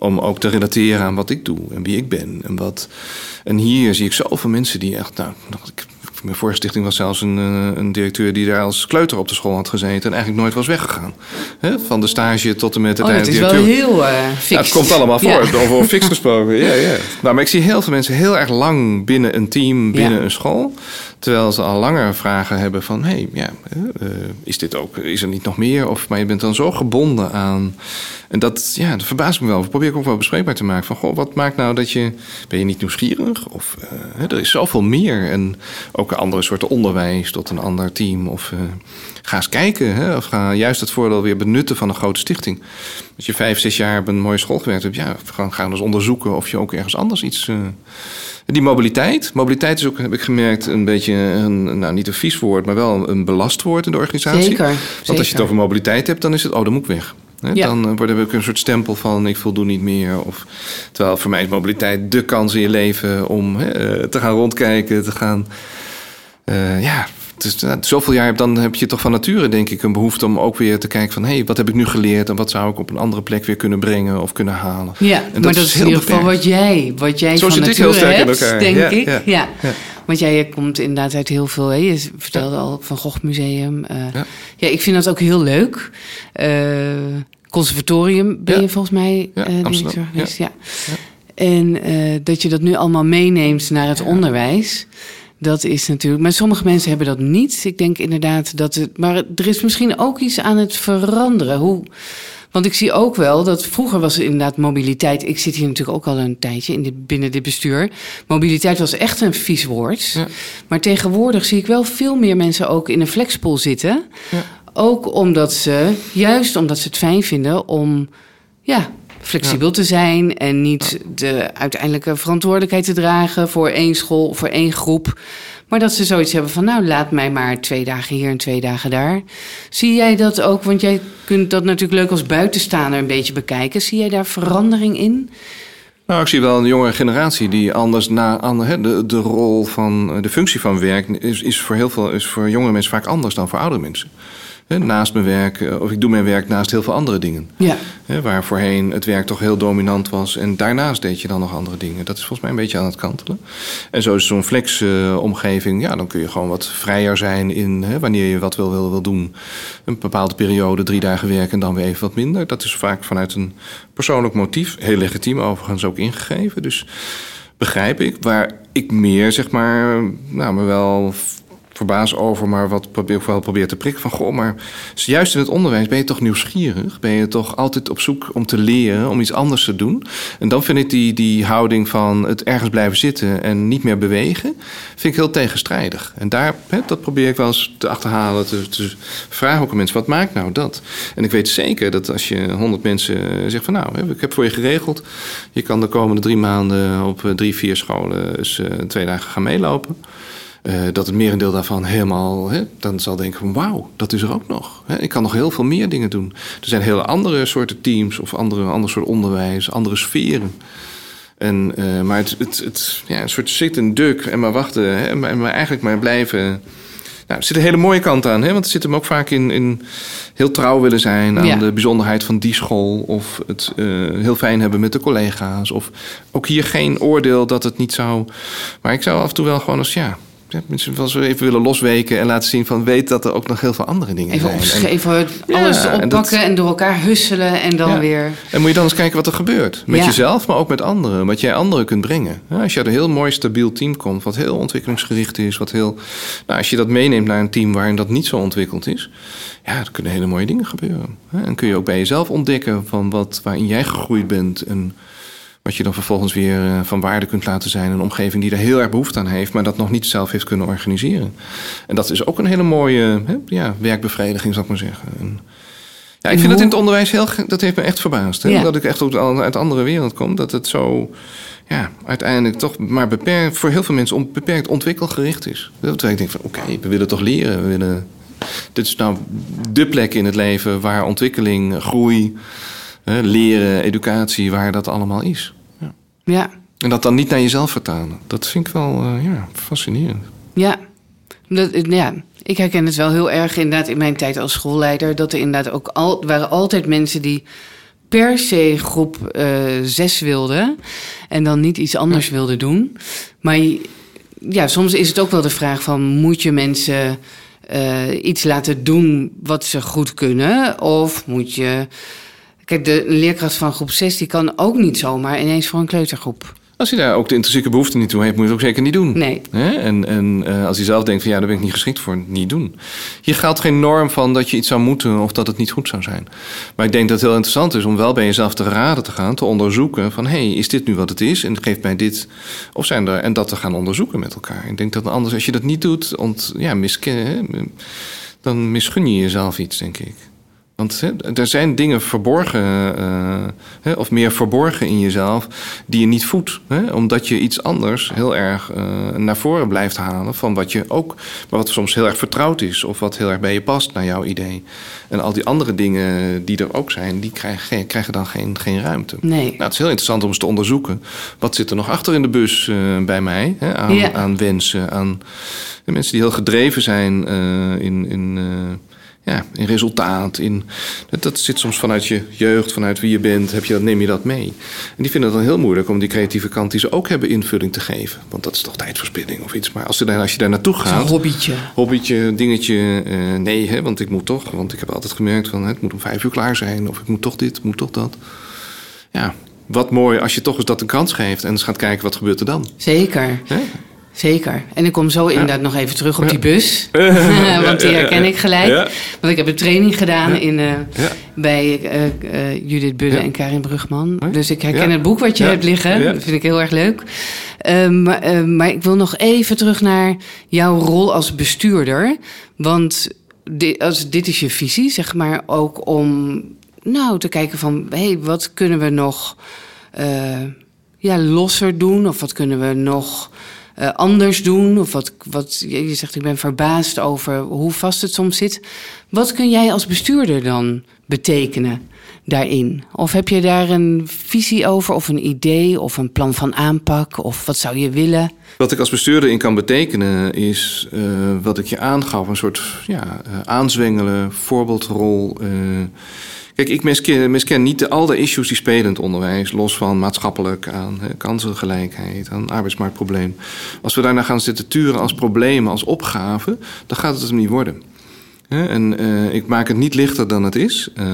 Om ook te relateren aan wat ik doe en wie ik ben. En, wat... en hier zie ik zoveel mensen die echt. Nou, mijn vorige stichting was zelfs een, eh, een directeur die daar als kleuter op de school had gezeten. en eigenlijk nooit was weggegaan. Van de stage tot en met oh, dat uiteindelijk is wel heel eh fix. Ja, het komt allemaal voor. Ja. Over fix gesproken. Ja, ja. Nou, maar ik zie heel veel mensen heel erg lang binnen een team, binnen Ja. een school. Terwijl ze al langer vragen hebben van... hey, ja, eh, is dit ook, is er niet nog meer? Of, maar je bent dan zo gebonden aan... En dat, ja, dat verbaast me wel. Dat probeer ook wel bespreekbaar te maken. Van, goh, wat maakt nou dat je... Ben je niet nieuwsgierig? Of eh, er is zoveel meer. En ook een andere soorten onderwijs tot een ander team. Of eh, ga eens kijken. Hè? Of ga juist het voordeel weer benutten van een grote stichting. Als je vijf, zes jaar op een mooie school gewerkt hebt... ja, gewoon gaan eens onderzoeken of je ook ergens anders iets... die mobiliteit. Mobiliteit is ook, heb ik gemerkt, een beetje, een, nou niet een vies woord, maar wel een belast woord in de organisatie. Zeker, Want als je het over mobiliteit hebt, dan is het, oh, dan moet ik weg. Ja. Dan eh, wordt er ook een soort stempel van, ik voldoe niet meer. Of, terwijl voor mij is mobiliteit de kans in je leven om hè, eh, te gaan rondkijken, te gaan... eh, ja, is, nou, zoveel jaar, dan heb je toch van nature, denk ik, een behoefte om ook weer te kijken van... hé, hey, wat heb ik nu geleerd en wat zou ik op een andere plek weer kunnen brengen of kunnen halen? Ja, En maar dat is in ieder geval wat jij, wat jij Zo van heel nature in hebt, elkaar. denk Ja, ik. ja, Ja. ja. Want jij komt inderdaad uit heel veel. Hè? Je vertelde al Van Gogh Museum. eh. ja. Ja. ik vind dat ook heel leuk. Eh, conservatorium ben je volgens mij eh, directeur geweest. Ja. Ja. En dat je dat nu allemaal meeneemt naar het onderwijs. Dat is natuurlijk. Maar sommige mensen hebben dat niet. Ik denk inderdaad dat het. Maar er is misschien ook iets aan het veranderen. Hoe. Want ik zie ook wel dat vroeger was er inderdaad mobiliteit. Ik zit hier natuurlijk ook al een tijdje in dit, binnen dit bestuur. Mobiliteit was echt een vies woord. Ja. Maar tegenwoordig zie ik wel veel meer mensen ook in een flexpool zitten. Ja. Ook omdat ze, juist omdat ze het fijn vinden om ja, flexibel te zijn en niet de uiteindelijke verantwoordelijkheid te dragen voor één school voor één groep. Maar dat ze zoiets hebben van, nou, laat mij maar twee dagen hier en twee dagen daar. Zie jij dat ook? Want jij kunt dat natuurlijk leuk als buitenstaander een beetje bekijken. Zie jij daar verandering in? Nou, ik zie wel een jonge generatie die anders na ander, de, de rol van de functie van werk is, is voor heel veel is voor jonge mensen vaak anders dan voor oudere mensen naast mijn werk, eh, of ik doe mijn werk naast heel veel andere dingen. Ja. waar voorheen het werk toch heel dominant was. En daarnaast deed je dan nog andere dingen. Dat is volgens mij een beetje aan het kantelen. En zo is zo'n flex-omgeving. ja, dan kun je gewoon wat vrijer zijn in wanneer je wat wil, wil, wil doen. Een bepaalde periode, drie dagen werken en dan weer even wat minder. Dat is vaak vanuit een persoonlijk motief. Heel legitiem overigens ook ingegeven. Dus begrijp ik. Waar ik meer, zeg maar, nou, me wel verbaas over, maar wat probeer, wel probeer te prikken van goh, maar juist in het onderwijs ben je toch nieuwsgierig, ben je toch altijd op zoek om te leren, om iets anders te doen. En dan vind ik die, die houding van het ergens blijven zitten en niet meer bewegen, vind ik heel tegenstrijdig. En daar, hè, dat probeer ik wel eens te achterhalen, te, vragen ook aan mensen, wat maakt nou dat? En ik weet zeker dat als je honderd mensen zegt van nou, ik heb voor je geregeld, je kan de komende drie maanden op drie, vier scholen uh, twee dagen gaan meelopen. Uh, dat het merendeel daarvan helemaal hè, dan zal denken van wauw, dat is er ook nog. Hè. Ik kan nog heel veel meer dingen doen. Er zijn hele andere soorten teams of andere, andere soort onderwijs, andere sferen. En, uh, maar het, het, het, ja, een soort sit en duk en maar wachten hè, en maar, maar eigenlijk maar blijven. Nou, er zit een hele mooie kant aan, hè, want het zit hem ook vaak in, in heel trouw willen zijn aan Ja. de bijzonderheid van die school. Of het eh, heel fijn hebben met de collega's. Of ook hier geen oordeel dat het niet zou. Maar ik zou af en toe wel gewoon als ja. Mensen wel zo even willen losweken en laten zien van weet dat er ook nog heel veel andere dingen Even zijn. En- opschrijven, Ja, alles en oppakken dat- en door elkaar husselen en dan Ja. weer... En moet je dan eens kijken wat er gebeurt. Met Ja. jezelf, maar ook met anderen. Wat jij anderen kunt brengen. Als je uit een heel mooi stabiel team komt, wat heel ontwikkelingsgericht is. Wat heel, nou, als je dat meeneemt naar een team waarin dat niet zo ontwikkeld is. Ja, dan kunnen hele mooie dingen gebeuren. En kun je ook bij jezelf ontdekken van wat, waarin jij gegroeid bent. En wat je dan vervolgens weer eh, van waarde kunt laten zijn. Een omgeving die er heel erg behoefte aan heeft, maar dat nog niet zelf heeft kunnen organiseren. En dat is ook een hele mooie hè, ja, werkbevrediging, zou ik maar zeggen. En, ja, ik vind dat in het onderwijs heel... Dat heeft me echt verbaasd. Hè? Ja. Dat ik echt ook al uit een andere wereld kom. Dat het zo... Ja, uiteindelijk toch maar beperkt... Voor heel veel mensen on- beperkt ontwikkelgericht is. Terwijl ik denk van... Oké, we willen toch leren. We willen... Dit is nou de plek in het leven waar ontwikkeling, groei... leren, educatie, waar dat allemaal is. Ja. Ja, En dat dan niet naar jezelf vertalen. Dat vind ik wel eh, ja, fascinerend. ja. Dat, ja. Ik herken het wel heel erg inderdaad in mijn tijd als schoolleider. Dat er inderdaad ook al, waren altijd mensen die per se groep eh 6 wilden. En dan niet iets anders wilden doen. Maar ja, soms is het ook wel de vraag van... moet je mensen eh, iets laten doen wat ze goed kunnen? Of moet je... Kijk, de leerkracht van groep 6 die kan ook niet zomaar ineens voor een kleutergroep. Als hij daar ook de intrinsieke behoefte niet toe heeft, moet je het ook zeker niet doen. Nee. Hè? En, en eh, als hij zelf denkt van ja, daar ben ik niet geschikt voor, niet doen. Hier geldt geen norm van dat je iets zou moeten of dat het niet goed zou zijn. Maar ik denk dat het heel interessant is om wel bij jezelf te raden te gaan, te onderzoeken van hé, hey, is dit nu wat het is en geeft mij dit of zijn er en dat te gaan onderzoeken met elkaar. Ik denk dat anders als je dat niet doet, ont, ja, misken, dan misgun je jezelf iets, denk ik. Want er zijn dingen verborgen, eh, of meer verborgen in jezelf, die je niet voedt. Omdat je iets anders heel erg eh, naar voren blijft halen van wat je ook, maar wat soms heel erg vertrouwd is, of wat heel erg bij je past naar jouw idee. En al die andere dingen die er ook zijn, die krijgen, krijgen dan geen, geen ruimte. Nee. Nou, het is heel interessant om eens te onderzoeken. Wat zit er nog achter in de bus eh, bij mij? Aan, Ja. aan wensen, aan de mensen die heel gedreven zijn in, in, ja, in resultaat. In, dat, dat zit soms vanuit je jeugd, vanuit wie je bent, heb je dat, neem je dat mee. En die vinden het dan heel moeilijk om die creatieve kant die ze ook hebben invulling te geven. Want dat is toch tijdverspilling of iets. Maar als, ze daar, als je daar naartoe gaat hobbytje. hobbytje, dingetje. eh, nee, hè, want ik moet toch. Want ik heb altijd gemerkt van het moet om vijf uur klaar zijn. Of ik moet toch dit, moet toch dat. Ja, wat mooi als je toch eens dat een kans geeft. En eens gaat kijken wat gebeurt er dan. Zeker. Hè? Zeker. En ik kom zo inderdaad nog even terug op die bus. Want die herken ik gelijk. Want ik heb een training gedaan in, eh, bij eh, eh, Judith Budde en Karin Brugman. Dus ik herken het boek wat je hebt liggen. Dat vind ik heel erg leuk. Eh, maar, eh, maar ik wil nog even terug naar jouw rol als bestuurder. Want di- als, dit is je visie, zeg maar, ook om nou, te kijken van... hé, hey, wat kunnen we nog ja, losser doen? Of wat kunnen we nog eh, anders doen? Of wat, wat, je zegt, ik ben verbaasd over hoe vast het soms zit. Wat kun jij als bestuurder dan betekenen daarin? Of heb je daar een visie over, of een idee, of een plan van aanpak? Of wat zou je willen? Wat ik als bestuurder in kan betekenen is uh, wat ik je aangaf: een soort ja, uh, aanzwengelen, voorbeeldrol. Kijk, ik misken, niet al de issues die spelen in het onderwijs, los van maatschappelijk aan hè, kansengelijkheid, aan arbeidsmarktprobleem. Als we daarna gaan zitten turen als problemen, als opgave, dan gaat het hem niet worden. En uh, ik maak het niet lichter dan het is. Uh,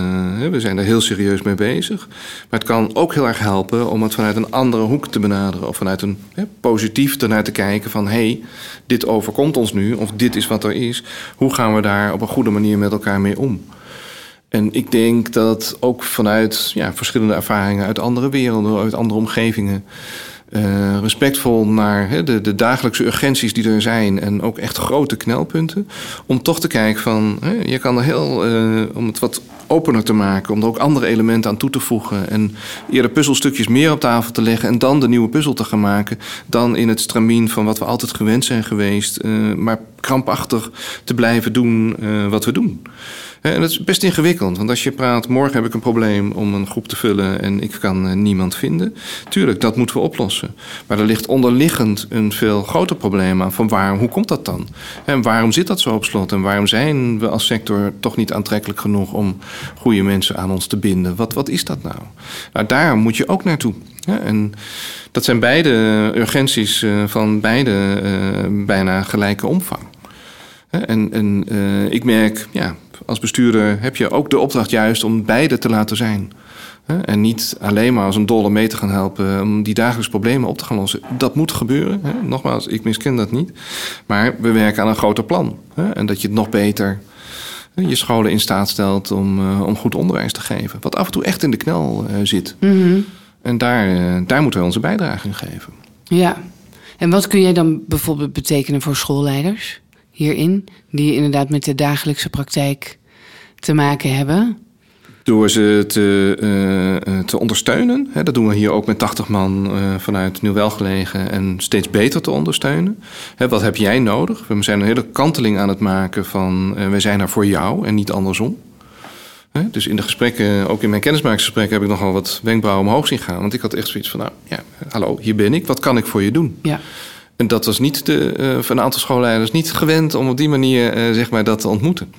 we zijn daar heel serieus mee bezig. Maar het kan ook heel erg helpen om het vanuit een andere hoek te benaderen. Of vanuit een he, positief ernaar te kijken van... hé, hey, dit overkomt ons nu, of dit is wat er is. Hoe gaan we daar op een goede manier met elkaar mee om? En ik denk dat ook vanuit ja, verschillende ervaringen uit andere werelden, uit andere omgevingen, uh, respectvol naar de, de, dagelijkse urgenties die er zijn en ook echt grote knelpunten, om toch te kijken van, je kan er heel, uh, om het wat opener te maken, om er ook andere elementen aan toe te voegen en eerder puzzelstukjes meer op tafel te leggen en dan de nieuwe puzzel te gaan maken, dan in het stramien van wat we altijd gewend zijn geweest, uh, maar krampachtig te blijven doen wat we doen. En dat is best ingewikkeld, want als je praat, morgen heb ik een probleem om een groep te vullen en ik kan uh, niemand vinden. Tuurlijk, dat moeten we oplossen. Maar er ligt onderliggend een veel groter probleem aan van waarom, hoe komt dat dan? En waarom zit dat zo op slot? En waarom zijn we als sector toch niet aantrekkelijk genoeg om goede mensen aan ons te binden? Wat, wat is dat nou? Nou, daar moet je ook naartoe. En dat zijn beide urgenties uh, van beide bijna gelijke omvang. En, en ik merk, ja, als bestuurder heb je ook de opdracht juist om beide te laten zijn. En niet alleen maar als een dolle mee te gaan helpen om die dagelijkse problemen op te gaan lossen. Dat moet gebeuren. Nogmaals, ik misken dat niet. Maar we werken aan een groter plan. En dat je het nog beter je scholen in staat stelt om, uh, om goed onderwijs te geven. Wat af en toe echt in de knel uh, zit. Mm -hmm. En daar, uh, daar moeten we onze bijdrage in geven. Ja. En wat kun jij dan bijvoorbeeld betekenen voor schoolleiders hierin? Die inderdaad met de dagelijkse praktijk te maken hebben? Door ze te, uh, te ondersteunen. Hè, dat doen we hier ook met 80 man uh, vanuit Nieuw Welgelegen. En steeds beter te ondersteunen. Hè, wat heb jij nodig? We zijn een hele kanteling aan het maken van... Uh, wij zijn er voor jou en niet andersom. Hè, dus in de gesprekken, ook in mijn kennismakingsgesprekken... heb ik nogal wat wenkbrauwen omhoog zien gaan. Want ik had echt zoiets van... nou ja, hallo, hier ben ik. Wat kan ik voor je doen? Ja. En dat was niet de, van een aantal schoolleiders niet gewend... om op die manier zeg maar, dat te ontmoeten.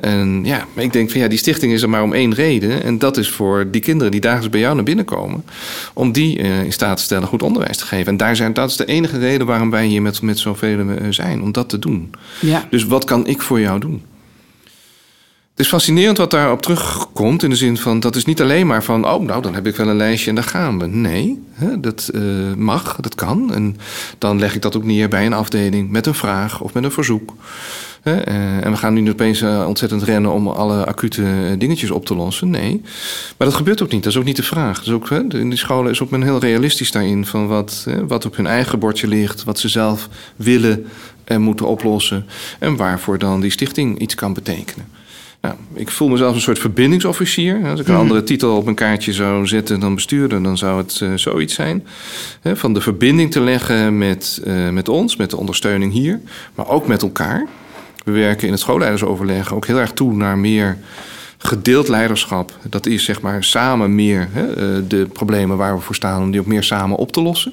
En ja, maar ik denk van ja, die stichting is er maar om één reden. En dat is voor die kinderen die dagelijks bij jou naar binnen komen. Om die uh, in staat te stellen goed onderwijs te geven. En daar zijn, dat is de enige reden waarom wij hier met, met zoveel zijn. Om dat te doen. Ja. Dus wat kan ik voor jou doen? Het is fascinerend wat daarop terugkomt. In de zin van, dat is niet alleen maar van... oh, nou, dan heb ik wel een lijstje en daar gaan we. Nee, hè, dat uh, mag, dat kan. En dan leg ik dat ook neer bij een afdeling... met een vraag of met een verzoek. Uh, en we gaan nu opeens uh, ontzettend rennen om alle acute dingetjes op te lossen. Nee. Maar dat gebeurt ook niet. Dat is ook niet de vraag. Dus ook, in die scholen is ook men heel realistisch daarin van wat, wat op hun eigen bordje ligt, wat ze zelf willen en moeten oplossen. En waarvoor dan die stichting iets kan betekenen. Nou, ik voel mezelf een soort verbindingsofficier. Als ik een andere titel op een kaartje zou zetten dan bestuurder, dan zou het uh, zoiets zijn. He, van de verbinding te leggen met, uh, met ons, met de ondersteuning hier, maar ook met elkaar. We werken in het schoolleidersoverleg ook heel erg toe naar meer gedeeld leiderschap. Dat is zeg maar samen meer he, de problemen waar we voor staan, om die ook meer samen op te lossen.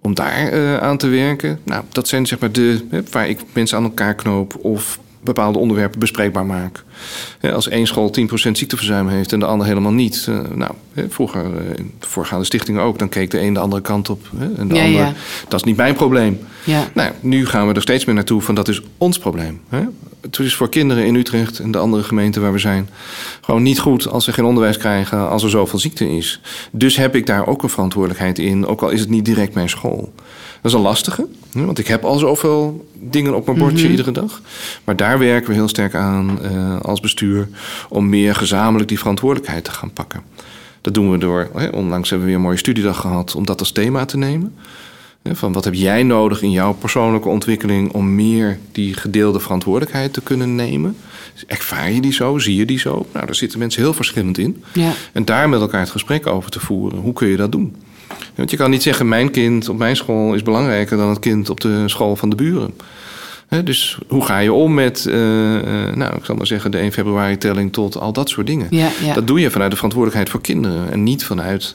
Om daar uh, aan te werken. Nou, dat zijn zeg maar de he, waar ik mensen aan elkaar knoop of bepaalde onderwerpen bespreekbaar maken. Als één school 10% ziekteverzuim heeft en de ander helemaal niet. Nou, vroeger, in de voorgaande stichtingen ook, dan keek de een de andere kant op. En de ja, ander, ja. dat is niet mijn probleem. Ja. Nou, nu gaan we er steeds meer naartoe van dat is ons probleem. Het is voor kinderen in Utrecht en de andere gemeenten waar we zijn gewoon niet goed als ze geen onderwijs krijgen als er zoveel ziekte is. Dus heb ik daar ook een verantwoordelijkheid in, ook al is het niet direct mijn school. Dat is een lastige, want ik heb al zoveel dingen op mijn bordje mm -hmm. iedere dag. Maar daar werken we heel sterk aan uh, als bestuur om meer gezamenlijk die verantwoordelijkheid te gaan pakken. Dat doen we door, hè, onlangs hebben we weer een mooie studiedag gehad om dat als thema te nemen. Van wat heb jij nodig in jouw persoonlijke ontwikkeling om meer die gedeelde verantwoordelijkheid te kunnen nemen? Ervaar je die zo? Zie je die zo? Nou, daar zitten mensen heel verschillend in. Ja. En daar met elkaar het gesprek over te voeren. Hoe kun je dat doen? Want je kan niet zeggen, mijn kind op mijn school is belangrijker dan het kind op de school van de buren. Dus hoe ga je om met, eh, eh, nou, ik zal maar zeggen, de 1 februari telling tot al dat soort dingen. Ja, ja. Dat doe je vanuit de verantwoordelijkheid voor kinderen en niet vanuit.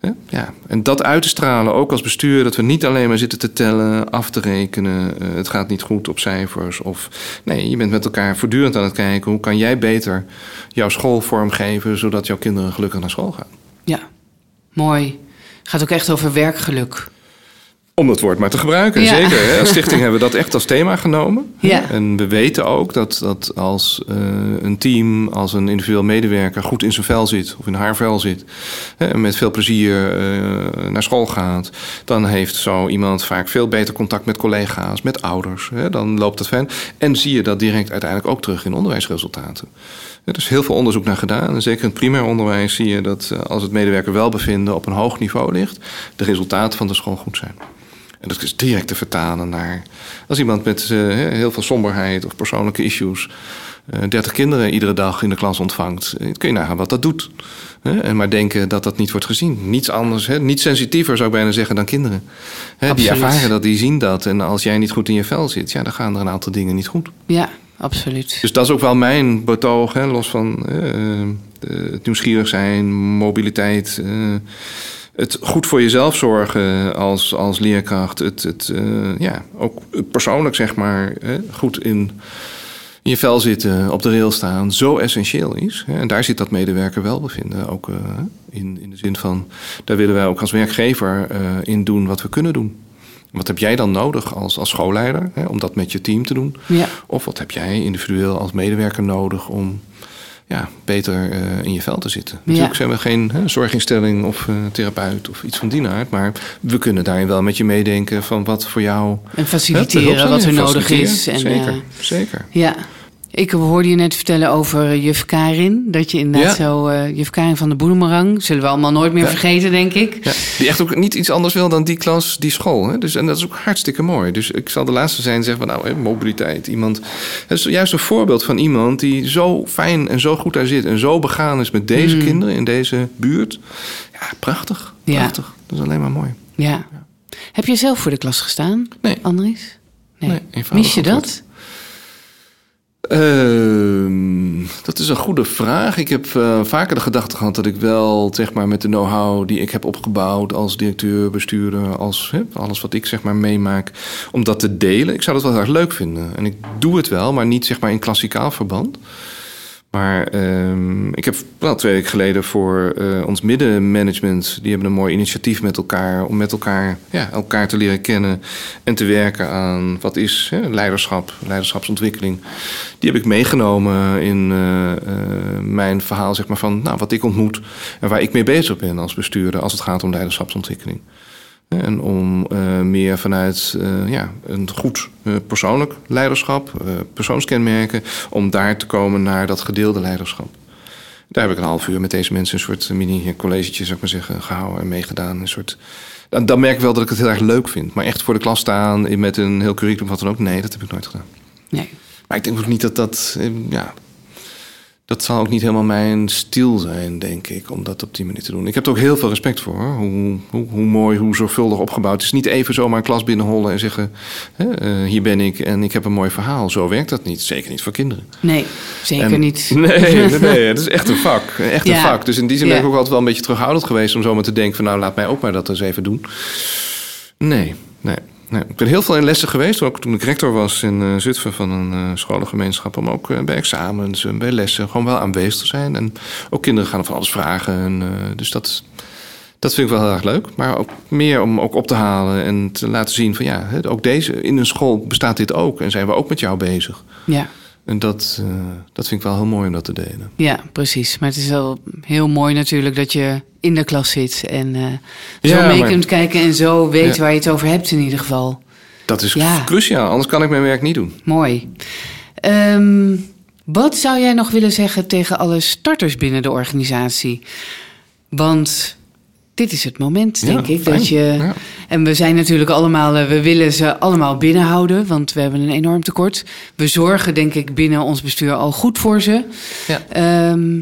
hè, Ja, en dat uit te stralen, ook als bestuur, dat we niet alleen maar zitten te tellen, af te rekenen. eh, het gaat niet goed op cijfers. Of nee, je bent met elkaar voortdurend aan het kijken hoe kan jij beter jouw school vormgeven, zodat jouw kinderen gelukkig naar school gaan. Ja, mooi. Gaat ook echt over werkgeluk. Om dat woord maar te gebruiken, Ja. zeker. Hè? Als stichting hebben we dat echt als thema genomen. Ja. En we weten ook dat, dat als eh, een team, als een individueel medewerker goed in zijn vel zit of in haar vel zit, hè, en met veel plezier eh, naar school gaat, dan heeft zo iemand vaak veel beter contact met collega's, met ouders. Hè? Dan loopt het fijn. En zie je dat direct uiteindelijk ook terug in onderwijsresultaten. Er is heel veel onderzoek naar gedaan. En zeker in het primair onderwijs zie je dat eh, als het medewerker welbevinden op een hoog niveau ligt, de resultaten van de school goed zijn. En dat is direct te vertalen naar. Als iemand met eh, heel veel somberheid of persoonlijke issues. eh 30 kinderen iedere dag in de klas ontvangt. kun je nagaan wat dat doet. Hè? En maar denken dat dat niet wordt gezien. Niets anders, hè? niet sensitiever zou ik bijna zeggen dan kinderen. Hè, die ervaren dat, die zien dat. En als jij niet goed in je vel zit, ja, dan gaan er een aantal dingen niet goed. Ja, absoluut. Dus dat is ook wel mijn betoog, hè, los van eh, eh, het nieuwsgierig zijn, mobiliteit. eh, het goed voor jezelf zorgen als, als leerkracht. Het, het ja, ook persoonlijk, zeg maar, hè, goed in, in je vel zitten, op de rail staan, zo essentieel is. Hè. En daar zit dat medewerker welbevinden ook eh, in, in de zin van... daar willen wij ook als werkgever in doen wat we kunnen doen. Wat heb jij dan nodig als, als schoolleider hè, om dat met je team te doen? Ja, Of wat heb jij individueel als medewerker nodig om ja, beter eh, in je vel te zitten? Natuurlijk zijn we geen hè, zorginstelling of eh, therapeut of iets van die aard. Maar we kunnen daarin wel met je meedenken van wat voor jou... en faciliteren wat er nodig is. En, zeker, eh, zeker. ja. Ik hoorde je net vertellen over eh, juf Karin. Dat je inderdaad Ja. zo... eh, juf Karin van de Boemerang. Zullen we allemaal nooit meer Ja. vergeten, denk ik. Ja, die echt ook niet iets anders wil dan die klas, die school. Hè? Dus, en dat is ook hartstikke mooi. Dus ik zal de laatste zijn en zeggen van nou, hè, mobiliteit. Iemand, het is juist een voorbeeld van iemand die zo fijn en zo goed daar zit... en zo begaan is met deze Mm. kinderen in deze buurt. Ja, prachtig. Ja. Prachtig. Dat is alleen maar mooi. Ja. Heb je zelf voor de klas gestaan, Nee. Andries? Nee. Mis je dat? Ehm, dat is een goede vraag. Ik heb eh, vaker de gedachte gehad dat ik wel, zeg maar, met de know-how die ik heb opgebouwd als directeur, bestuurder, als alles wat ik zeg maar meemaak, om dat te delen. Ik zou dat wel erg leuk vinden. En ik doe het wel, maar niet zeg maar in klassikaal verband. Maar ehm, ik heb wel twee weken geleden voor eh, ons middenmanagement... die hebben een mooi initiatief met elkaar... om met elkaar, ja, elkaar te leren kennen en te werken aan wat is hè, leiderschap, leiderschapsontwikkeling. Die heb ik meegenomen in eh, eh, mijn verhaal zeg maar, van nou, wat ik ontmoet... en waar ik mee bezig ben als bestuurder als het gaat om leiderschapsontwikkeling. En om eh, meer vanuit eh, ja, een goed eh, persoonlijk leiderschap, persoonskenmerken, om daar te komen naar dat gedeelde leiderschap. Daar heb ik een half uur met deze mensen een soort mini-collegetje, zou ik maar zeggen, gehouden en meegedaan. Een soort... dan, dan merk ik wel dat ik het heel erg leuk vind. Maar echt voor de klas staan met een heel curriculum, wat dan ook, nee, dat heb ik nooit gedaan. Nee. Maar ik denk ook niet dat dat, ja, dat zal ook niet helemaal mijn stil zijn, denk ik, om dat op die manier te doen. Ik heb er ook heel veel respect voor. Hoe, hoe, hoe mooi, hoe zorgvuldig opgebouwd. Het is niet even zomaar een klas binnenhollen en zeggen, hè, eh, hier ben ik en ik heb een mooi verhaal. Zo werkt dat niet, zeker niet voor kinderen. Nee, zeker En- niet. Nee, nee, nee, het is echt een vak. Echt een vak. Dus in die zin ben ik ook altijd wel een beetje terughoudend geweest om zomaar te denken van nou laat mij ook maar dat eens even doen. Nee, nee. Ik ben heel veel in lessen geweest, ook toen ik rector was in eh, Zutphen van een eh, scholengemeenschap, om ook eh, bij examens en bij lessen gewoon wel aanwezig te zijn. En ook kinderen gaan van alles vragen. En, dus dat, dat vind ik wel heel erg leuk. Maar ook meer om ook op te halen en te laten zien van ja, ook deze, in een school bestaat dit ook en zijn we ook met jou bezig. Ja. En dat, eh, dat vind ik wel heel mooi om dat te delen. ja, precies. Maar het is wel heel mooi natuurlijk dat je in de klas zit en eh, zo Ja, mee maar- kunt kijken en zo weet Ja. waar je het over hebt in ieder geval. Dat is Ja. cruciaal, anders kan ik mijn werk niet doen. Mooi. Ehm, wat zou jij nog willen zeggen tegen alle starters binnen de organisatie? Want dit is het moment, Ja, denk ik, fijn. dat je... Ja. En we zijn natuurlijk allemaal, eh, we willen ze allemaal binnenhouden, want we hebben een enorm tekort. We zorgen, denk ik, binnen ons bestuur al goed voor ze. Ja. Ehm,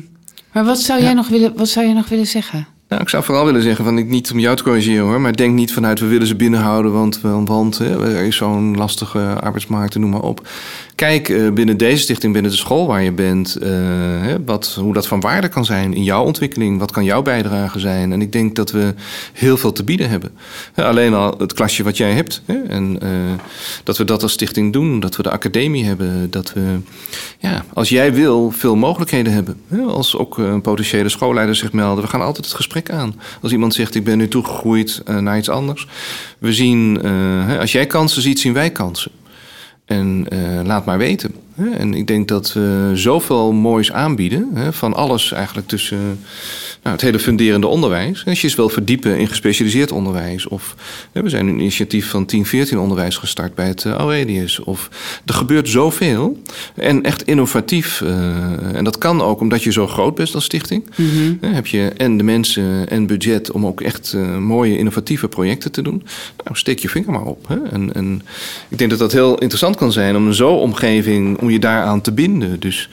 maar wat zou, jij nog willen, wat zou jij nog willen zeggen? Nou, ik zou vooral willen zeggen, van, niet om jou te corrigeren hoor, maar denk niet vanuit we willen ze binnenhouden, want, want hè, er is zo'n lastige arbeidsmarkt, noem maar op. Kijk uh, binnen deze stichting, binnen de school waar je bent, hè, wat, hoe dat van waarde kan zijn in jouw ontwikkeling. Wat kan jouw bijdrage zijn? En ik denk dat we heel veel te bieden hebben. alleen al het klasje wat jij hebt. Hè, en dat we dat als stichting doen, dat we de academie hebben, dat we, ja, als jij wil, veel mogelijkheden hebben. Als ook een potentiële schoolleider zich melden, we gaan altijd het gesprek aan. Als iemand zegt, ik ben nu toegegroeid naar iets anders. We zien, als jij kansen ziet, zien wij kansen. En uh, laat maar weten. En ik denk dat we zoveel moois aanbieden. Van alles eigenlijk tussen nou, het hele funderende onderwijs. Als je eens wil verdiepen in gespecialiseerd onderwijs. Of we zijn een initiatief van 1014 onderwijs gestart bij het Aurelius. Of er gebeurt zoveel. En echt innovatief. Uh, en dat kan ook omdat je zo groot bent als stichting. Mm -hmm. Heb je en de mensen en budget om ook echt uh, mooie innovatieve projecten te doen. Nou, steek je vinger maar op. En, en ik denk dat dat heel interessant kan zijn om zo'n omgeving om je daaraan te binden. Dus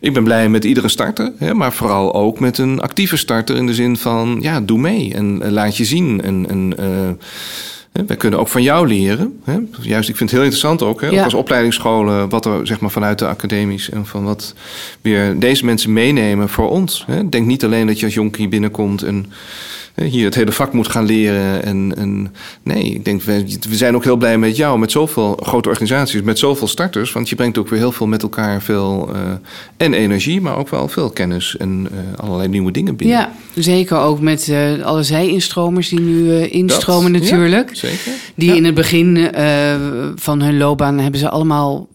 ik ben blij met iedere starter, hè, maar vooral ook met een actieve starter in de zin van, ja, doe mee en laat je zien. En, en uh, wij kunnen ook van jou leren. Hè. Juist, ik vind het heel interessant ook, hè, ja. ook als opleidingsscholen, wat er zeg maar, vanuit de academies en van wat weer deze mensen meenemen voor ons. Hè. Denk niet alleen dat je als jonkie binnenkomt en hier het hele vak moet gaan leren. En, en nee, ik denk, we, we zijn ook heel blij met jou, met zoveel grote organisaties, met zoveel starters. Want je brengt ook weer heel veel met elkaar, veel uh, en energie, maar ook wel veel kennis en uh, allerlei nieuwe dingen binnen. Ja, zeker ook met uh, alle zij-instromers die nu instromen Dat, natuurlijk. Ja, zeker. Die ja. in het begin van hun loopbaan hebben ze allemaal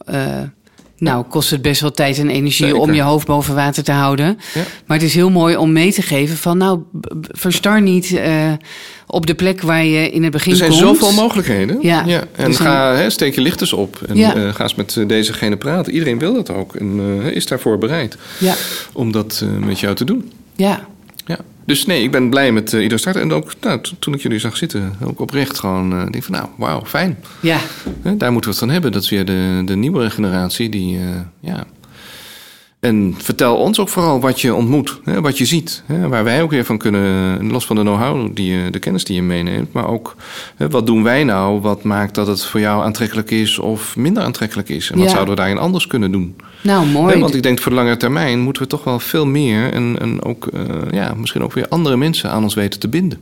nou, kost het best wel tijd en energie Zeker. om je hoofd boven water te houden. Ja. Maar het is heel mooi om mee te geven van, nou, verstar niet uh, op de plek waar je in het begin komt. Er zijn komt. zoveel mogelijkheden. Ja. En zijn... ga, steek je licht eens op en Ja. uh, ga eens met dezegene praten. Iedereen wil dat ook en uh, is daarvoor bereid Ja. om dat met jou te doen. Ja. Dus nee, ik ben blij met uh, ieder starter. En ook nou, toen ik jullie zag zitten, ook oprecht gewoon uh, denk van nou, wauw, fijn. Ja. Daar moeten we het van hebben. Dat is weer de, de nieuwere generatie die, uh, ja. En vertel ons ook vooral wat je ontmoet, hè, wat je ziet. Hè, waar wij ook weer van kunnen, los van de know-how, die, de kennis die je meeneemt. Maar ook, hè, wat doen wij nou? Wat maakt dat het voor jou aantrekkelijk is of minder aantrekkelijk is? En wat Ja. zouden we daarin anders kunnen doen? Nou, mooi. Want ik denk voor de lange termijn moeten we toch wel veel meer... en, en ook, uh, ja, misschien ook weer andere mensen aan ons weten te binden.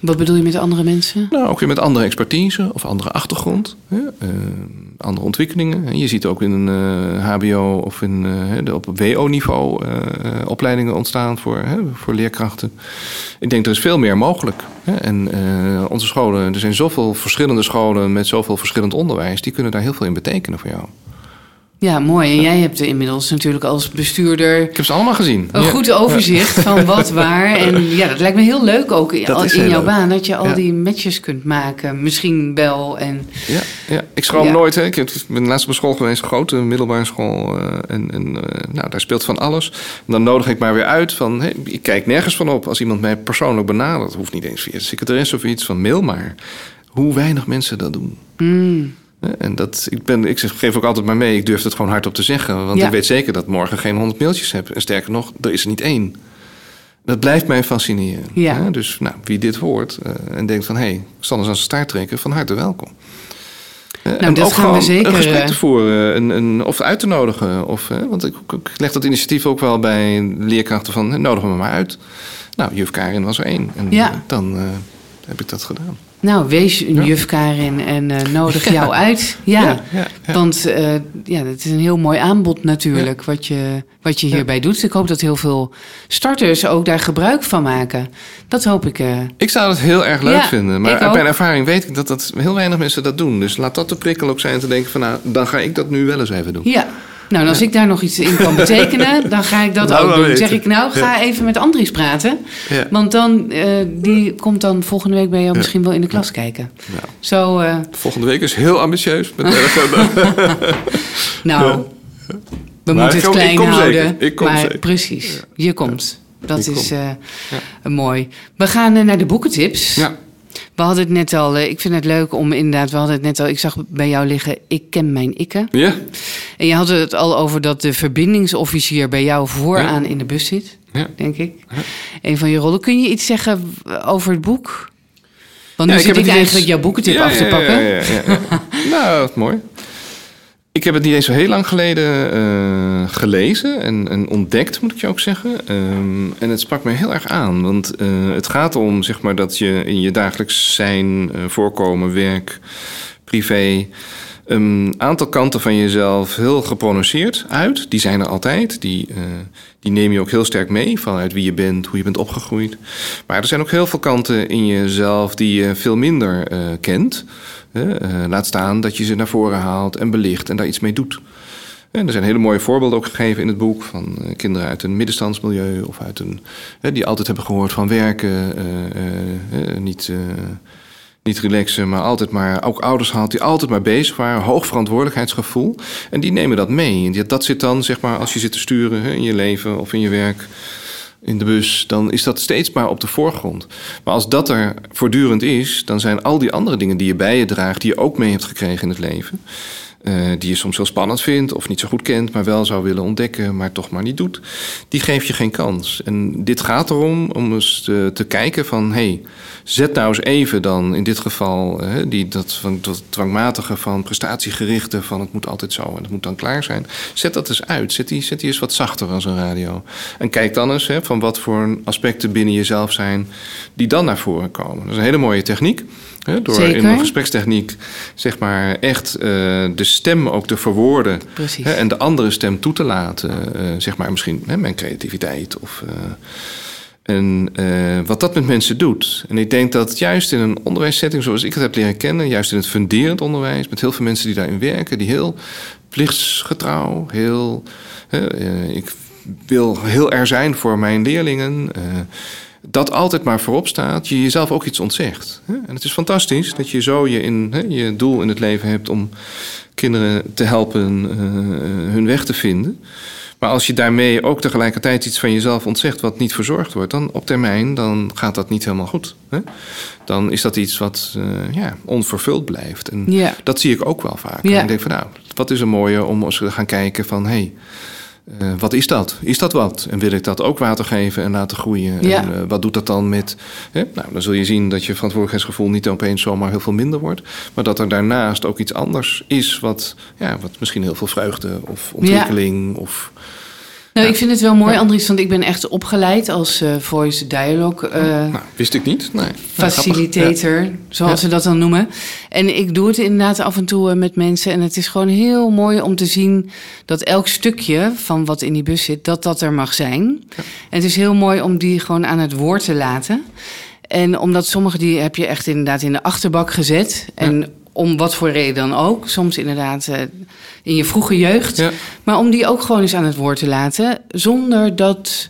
Wat bedoel je met andere mensen? Nou, ook weer met andere expertise of andere achtergrond. Hè? Uh, andere ontwikkelingen. Je ziet ook in een HBO of in, uh, op WO-niveau opleidingen ontstaan voor, voor leerkrachten. Ik denk er is veel meer mogelijk. Hè? En onze scholen, er zijn zoveel verschillende scholen met zoveel verschillend onderwijs, die kunnen daar heel veel in betekenen voor jou. Ja, mooi. En jij hebt inmiddels natuurlijk als bestuurder... Ik heb ze allemaal gezien. Een Ja. goed overzicht van wat, waar. En ja, dat lijkt me heel leuk ook in, jouw leuk. baan. Dat je al Ja. die matches kunt maken. Misschien wel. En Ja, ja. ik schroom nooit. Hè. Ik heb- ben laatst op school geweest, grote middelbare school. eh, en en eh, nou, daar speelt van alles. Dan nodig ik maar weer uit van... Hey, ik kijk nergens van op als iemand mij persoonlijk benadert. Hoeft niet eens via de secretaresse of iets van mail, maar... Hoe weinig mensen dat doen. mm, En dat, ik, ben, ik geef ook altijd maar mee, ik durf het gewoon hardop te zeggen. Want Ja. ik weet zeker dat morgen geen honderd mailtjes heb. En sterker nog, er is er niet één. Dat blijft mij fascineren. Ja. Dus nou, wie dit hoort eh, en denkt van... hé, hey, eens aan zijn staart trekken, van harte welkom. Eh, en Nou, dat ook gaan we zeker, een gesprek eh, te voeren een, een, of uit te nodigen. Of, want ik, ik leg dat initiatief ook wel bij leerkrachten van... nodig me maar uit. Nou, juf Karin was er één. En Ja. dan heb ik dat gedaan. Nou, wees een Ja. juf Karin en eh, nodig jou uit. Ja, want eh, ja, het is een heel mooi aanbod natuurlijk wat je, wat je hierbij doet. Ik hoop dat heel veel starters ook daar gebruik van maken. Dat hoop ik. eh. Ik zou het heel erg leuk vinden. Maar uit mijn ervaring weet ik dat, dat heel weinig mensen dat doen. Dus laat dat de prikkel ook zijn te denken van... nou, dan ga ik dat nu wel eens even doen. Ja. Nou, en als ik daar nog iets in kan betekenen, dan ga ik dat Nou, ook doen. weten. Zeg ik nou, ga even met Andries praten. Want dan, eh, die komt dan volgende week bij jou misschien wel in de klas kijken. Zo, eh, volgende week is heel ambitieus. Met nou, we Maar moeten het kom- ik klein kom houden. zeker. Ik kom maar zeker. precies, je komt. Dat Ik is eh, mooi. We gaan naar de boekentips. ja. We hadden het net al, eh, ik vind het leuk om inderdaad, we hadden het net al, ik zag bij jou liggen, ik ken mijn ikke. ja, En je had het al over dat de verbindingsofficier bij jou vooraan in de bus zit. Ja. denk ik. Ja. Een van je rollen. Kun je iets zeggen over het boek? Want nu Ja, zit ik eigenlijk eens- jouw boekentip af te pakken. Ja, ja, ja, ja. nou, wat mooi. Ik heb het niet eens zo heel lang geleden eh, gelezen en, en ontdekt, moet ik je ook zeggen. Ehm, en het sprak me heel erg aan. Want eh, het gaat om zeg maar, dat je in je dagelijks zijn, eh, voorkomen, werk, privé... een aantal kanten van jezelf heel geprononceerd uit. Die zijn er altijd. Die, die neem je ook heel sterk mee vanuit wie je bent, hoe je bent opgegroeid. Maar er zijn ook heel veel kanten in jezelf die je veel minder kent. Eh, laat staan dat je ze naar voren haalt en belicht en daar iets mee doet. En er zijn hele mooie voorbeelden ook gegeven in het boek van eh, kinderen uit een middenstandsmilieu of uit een. die altijd hebben gehoord van werken, eh, niet, niet relaxen, maar altijd maar. Ook ouders gehad die altijd maar bezig waren, hoog verantwoordelijkheidsgevoel. En die nemen dat mee. En dat zit dan, zeg maar, als je zit te sturen in je leven of in je werk in de bus, dan is dat steeds maar op de voorgrond. Maar als dat er voortdurend is, dan zijn al die andere dingen die je bij je draagt, die je ook mee hebt gekregen in het leven, eh, die je soms heel spannend vindt of niet zo goed kent, maar wel zou willen ontdekken, maar toch maar niet doet, die geef je geen kans. En dit gaat erom om eens te, te kijken van, hey, zet nou eens even dan in dit geval eh, die, dat, van, dat dwangmatige van prestatiegerichte, van het moet altijd zo en het moet dan klaar zijn. Zet dat eens uit, zet die, zet die eens wat zachter als een radio. En kijk dan eens hè, van wat voor aspecten binnen jezelf zijn die dan naar voren komen. Dat is een hele mooie techniek. Hè, door Zeker. in een gesprekstechniek zeg maar echt eh, de stem ook te verwoorden. En de andere stem toe te laten. eh, zeg maar misschien hè, mijn creativiteit of... eh, en wat dat met mensen doet. En ik denk dat juist in een onderwijssetting zoals ik het heb leren kennen, juist in het funderend onderwijs, met heel veel mensen die daarin werken, die heel plichtsgetrouw, heel. hè, ik wil heel er zijn voor mijn leerlingen. Dat altijd maar voorop staat, je jezelf ook iets ontzegt. En het is fantastisch dat je zo je, in, je doel in het leven hebt om kinderen te helpen eh, hun weg te vinden. Maar als je daarmee ook tegelijkertijd iets van jezelf ontzegt wat niet verzorgd wordt, dan op termijn dan gaat dat niet helemaal goed. Hè? Dan is dat iets wat eh, ja, onvervuld blijft. En Ja. dat zie ik ook wel vaak. Ja. En ik denk van nou, wat is er mooier om als we gaan kijken van hé, hey, eh, wat is dat? Is dat wat? En wil ik dat ook water geven en laten groeien? Ja. En eh, wat doet dat dan met... Hè? Nou, dan zul je zien dat je verantwoordelijkheidsgevoel niet opeens zomaar heel veel minder wordt. Maar dat er daarnaast ook iets anders is wat, ja, wat misschien heel veel vreugde of ontwikkeling of... Nou, Ja. ik vind het wel mooi, Ja. Andries, want ik ben echt opgeleid als eh, voice dialogue eh, nou, wist ik niet. Nee. Facilitator, zoals ze dat dan noemen. En ik doe het inderdaad af en toe eh, met mensen. En het is gewoon heel mooi om te zien dat elk stukje van wat in die bus zit, dat dat er mag zijn. En het is heel mooi om die gewoon aan het woord te laten. En omdat sommige die heb je echt inderdaad in de achterbak gezet. En om wat voor reden dan ook. Soms inderdaad eh, in je vroege jeugd. Ja. Maar om die ook gewoon eens aan het woord te laten. Zonder dat,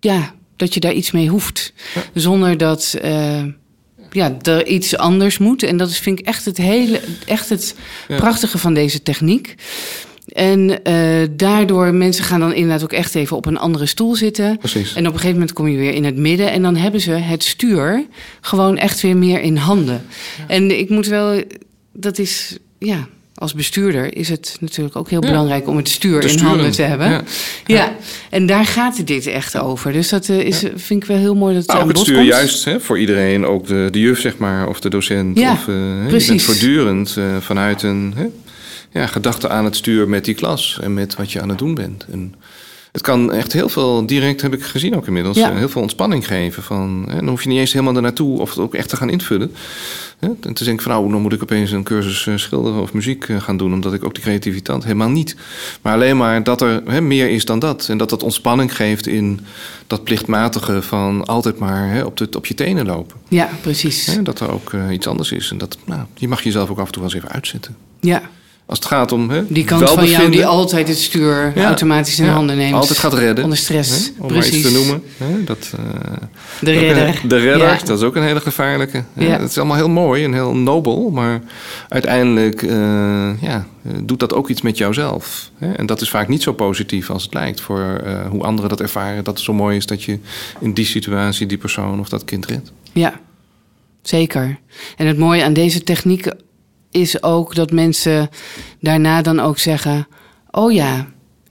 ja, dat je daar iets mee hoeft. Zonder dat eh, ja, er iets anders moet. En dat is, vind ik echt het, hele, echt het Ja. prachtige van deze techniek. En eh, daardoor, mensen gaan dan inderdaad ook echt even op een andere stoel zitten. Precies. En op een gegeven moment kom je weer in het midden. En dan hebben ze het stuur gewoon echt weer meer in handen. En ik moet wel, dat is, ja, als bestuurder is het natuurlijk ook heel Ja. belangrijk om het stuur Te in handen te hebben. Ja. Ja. en daar gaat dit echt over. Dus dat eh, is, vind ik wel heel mooi dat het Maar ook aan het bod stuur komt. juist hè, voor iedereen, ook de, de juf zeg maar, of de docent. Ja, of, eh, hè, Je bent voortdurend eh, vanuit een hè, ja, gedachte aan het stuur met die klas en met wat je aan het doen bent. En het kan echt heel veel, direct heb ik gezien ook inmiddels, Ja. eh, heel veel ontspanning geven. Van, hè, dan hoef je niet eens helemaal ernaartoe of het ook echt te gaan invullen. Hè, en te denken van nou, dan moet ik opeens een cursus eh, schilderen of muziek eh, gaan doen, omdat ik ook die creativiteit helemaal niet. Maar alleen maar dat er hè, meer is dan dat. En dat dat ontspanning geeft in dat plichtmatige van altijd maar hè, op, de, op je tenen lopen. Ja, precies. Hè, dat er ook iets anders is. En dat, nou, je mag jezelf ook af en toe wel eens even uitzetten. Ja, Als het gaat om hè, die kant van jou die altijd het stuur Ja. automatisch in ja, handen neemt. Altijd gaat redden. Onder stress, Hè, om maar iets precies. te noemen. Hè, dat, eh, De redder. een- De redder, Ja. dat is ook een hele gevaarlijke. Dat is allemaal heel mooi en heel nobel. Maar uiteindelijk eh, ja, eh, doet dat ook iets met jouzelf. Hè. En dat is vaak niet zo positief als het lijkt. Voor hoe anderen dat ervaren. Dat het zo mooi is dat je in die situatie die persoon of dat kind redt. Ja, zeker. En het mooie aan deze techniek is ook dat mensen daarna dan ook zeggen: Oh ja,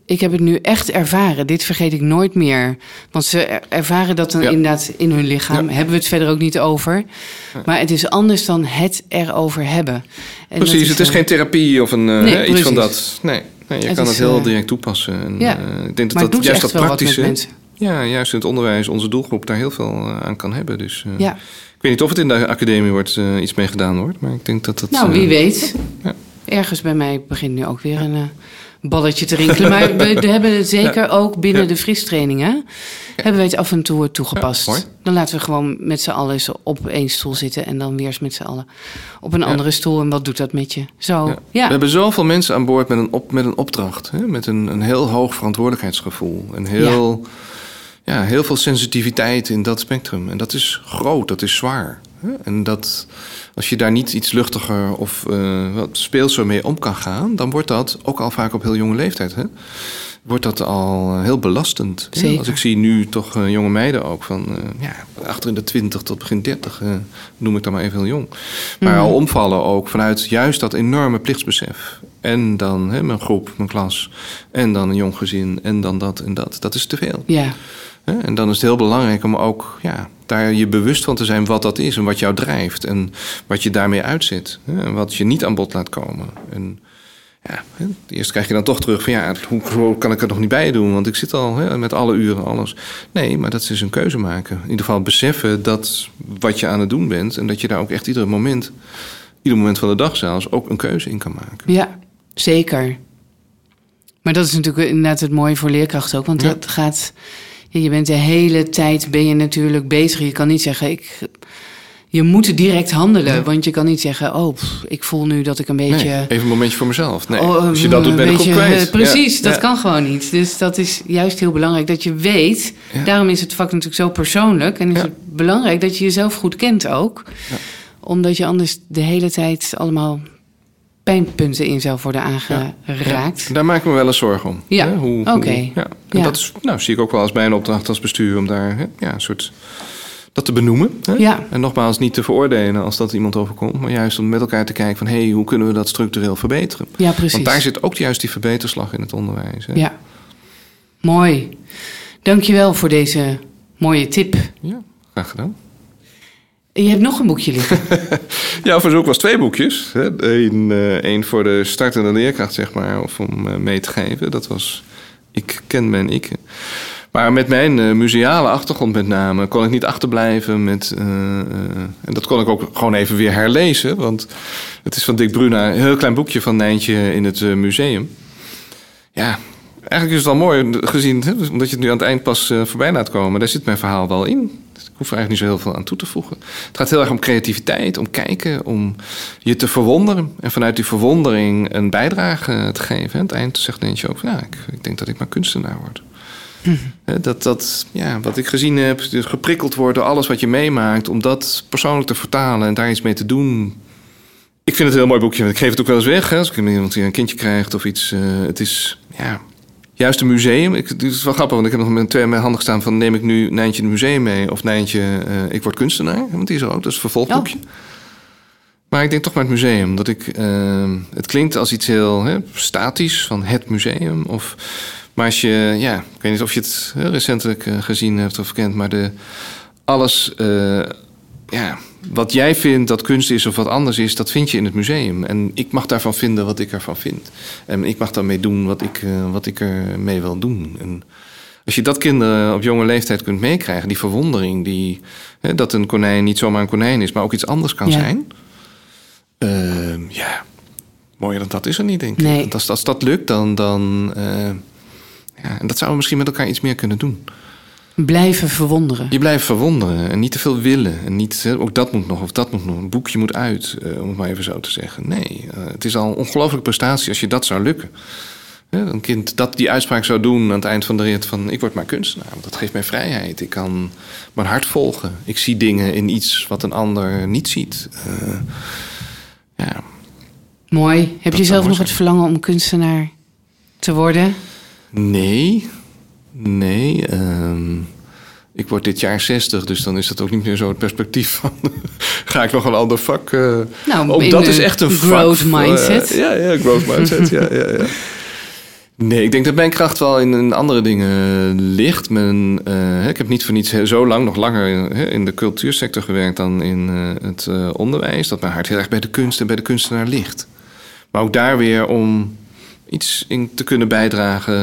ik heb het nu echt ervaren. Dit vergeet ik nooit meer. Want ze er- ervaren dat dan Ja. inderdaad in hun lichaam. Ja. Hebben we het verder ook niet over. Maar het is anders dan het erover hebben. En Precies, het is eh, geen therapie of een, eh, Nee, iets van dat. Nee, nee je Het kan het heel eh, direct toepassen. En, ja. ik denk dat dat juist dat praktische... Ja, juist in het onderwijs, onze doelgroep daar heel veel aan kan hebben. Dus Ja. Ik weet niet of het in de academie wordt, eh, iets mee gedaan wordt. Maar ik denk dat dat... Nou, wie eh, weet. ja. Ergens bij mij begint nu ook weer een eh, balletje te rinkelen. Maar we, we hebben het zeker ook binnen Ja. de fristrainingen... hebben wij het af en toe toegepast. Dan laten we gewoon met z'n allen eens op één stoel zitten... en dan weer eens met z'n allen op een andere stoel. En wat doet dat met je? Zo. We hebben zoveel mensen aan boord met een, op, met een opdracht. Hè? Met een, een heel hoog verantwoordelijkheidsgevoel. En heel, ja. heel veel sensitiviteit in dat spectrum. En dat is groot, dat is zwaar. En dat, als je daar niet iets luchtiger of eh, wat speelser mee om kan gaan... dan wordt dat, ook al vaak op heel jonge leeftijd... Hè? wordt dat al eh, heel belastend. Zeker. Als ik zie nu toch eh, jonge meiden ook van... eh, ja, achter in de twintig tot begin dertig, noem ik dan maar even heel jong. Maar al omvallen ook vanuit juist dat enorme plichtsbesef. En dan hè, mijn groep, mijn klas. En dan een jong gezin. En dan dat en dat. Dat is te veel. ja. En dan is het heel belangrijk om ook ja, daar je bewust van te zijn wat dat is. En wat jou drijft. En wat je daarmee uitzet. Hè? En wat je niet aan bod laat komen. En ja, eerst krijg je dan toch terug van ja, hoe, kan ik er nog niet bij doen? Want ik zit al hè, met alle uren, alles. Nee, maar dat is dus een keuze maken. In ieder geval beseffen dat wat je aan het doen bent. En dat je daar ook echt ieder moment, ieder moment van de dag zelfs, ook een keuze in kan maken. Ja, zeker. Maar dat is natuurlijk inderdaad het mooie voor leerkrachten ook. Want Ja. dat gaat... Je bent de hele tijd ben je natuurlijk bezig. Je kan niet zeggen... Ik, je moet direct handelen. Want je kan niet zeggen... Oh, pff, ik voel nu dat ik een beetje... Nee, even een momentje voor mezelf. Nee, Oh, als je dat doet, ben ik beetje, kwijt. Precies, Ja, dat ja. kan gewoon niet. Dus dat is juist heel belangrijk dat je weet. Ja. Daarom is het vak natuurlijk zo persoonlijk. En is het belangrijk dat je jezelf goed kent ook. Omdat je anders de hele tijd allemaal pijnpunten in zou worden aangeraakt. Daar maak ik me wel eens zorgen om. Ja, Hè, hoe, hoe- oké. ja. En Ja. dat is, nou, zie ik ook wel als mijn opdracht als bestuur om daar hè, ja, een soort dat te benoemen. Hè? Ja. En nogmaals, niet te veroordelen als dat iemand overkomt, maar juist om met elkaar te kijken van hé, hey, hoe kunnen we dat structureel verbeteren? Ja, precies. Want daar zit ook juist die verbeterslag in het onderwijs. Hè? Ja, mooi. Dankjewel voor deze mooie tip. Ja, graag gedaan. Je hebt nog een boekje liggen. Jouw verzoek was twee boekjes. Eén één voor de startende leerkracht, zeg maar, of om eh, mee te geven. Dat was Ik ken mijn ik. Maar met mijn eh, museale achtergrond met name kon ik niet achterblijven met... eh, eh, en dat kon ik ook gewoon even weer herlezen. Want het is van Dick Bruna, een heel klein boekje van Nijntje in het eh, museum. Ja, eigenlijk is het wel mooi gezien, hè, omdat je het nu aan het eind pas eh, voorbij laat komen. Daar zit mijn verhaal wel in. Ik hoef er eigenlijk niet zo heel veel aan toe te voegen. Het gaat heel erg om creativiteit, om kijken, om je te verwonderen. En vanuit die verwondering een bijdrage te geven. Aan het eind zegt Nijntje ook van, nou, ik, ik denk dat ik maar kunstenaar word. Hè, Dat, dat ja, wat ik gezien heb, dus geprikkeld wordt door alles wat je meemaakt, om dat persoonlijk te vertalen en daar iets mee te doen. Ik vind het een heel mooi boekje. Ik geef het ook wel eens weg. Hè, als ik iemand die een kindje krijgt of iets. eh, het is ja, juist een museum. Ik, het is wel grappig, want ik heb nog met twee in mijn handen gestaan van neem ik nu Nijntje het museum mee of Nijntje eh, ik word kunstenaar. Want die is er ook, dat is een vervolgboekje. Maar ik denk toch maar het museum. Dat ik, eh, het klinkt als iets heel hè, statisch van het museum. Of, maar als je, ja, ik weet niet of je het heel recentelijk eh, gezien hebt of kent, maar de, alles, eh, ja, wat jij vindt dat kunst is of wat anders is, dat vind je in het museum. En ik mag daarvan vinden wat ik ervan vind. En ik mag daarmee doen wat ik, eh, wat ik ermee wil doen. En als je dat kinderen op jonge leeftijd kunt meekrijgen, die verwondering, die, hè, dat een konijn niet zomaar een konijn is, maar ook iets anders kan Ja. zijn. Ehm, ja, mooier dan dat is er niet, denk ik. Nee. Want Als, als dat lukt, dan. dan eh, ja, en dat zouden we misschien met elkaar iets meer kunnen doen. Blijven verwonderen. Je blijft verwonderen en niet te veel willen. En niet, ook dat moet nog of dat moet nog. Een boekje moet uit, eh, om het maar even zo te zeggen. Nee, eh, het is al een ongelooflijke prestatie als je dat zou lukken. Een kind dat die uitspraak zou doen aan het eind van de rit van... ik word maar kunstenaar, want dat geeft mij vrijheid. Ik kan mijn hart volgen. Ik zie dingen in iets wat een ander niet ziet. Eh, ja, Mooi. Heb je zelf nog zijn. het verlangen om kunstenaar te worden? Nee, nee. ehm, ik word dit jaar 60, dus dan is dat ook niet meer zo het perspectief van... ga ik nog een ander vak... eh Nou, ook in dat is echt een growth vak, eh, mindset. ja, ja, growth mindset, ja, ja, ja. Nee, ik denk dat mijn kracht wel in, in andere dingen ligt. Men, uh, ik heb niet voor niets zo lang, nog langer in de cultuursector gewerkt dan in het onderwijs. Dat mijn hart heel erg bij de kunst en bij de kunstenaar ligt. Maar ook daar weer om iets in te kunnen bijdragen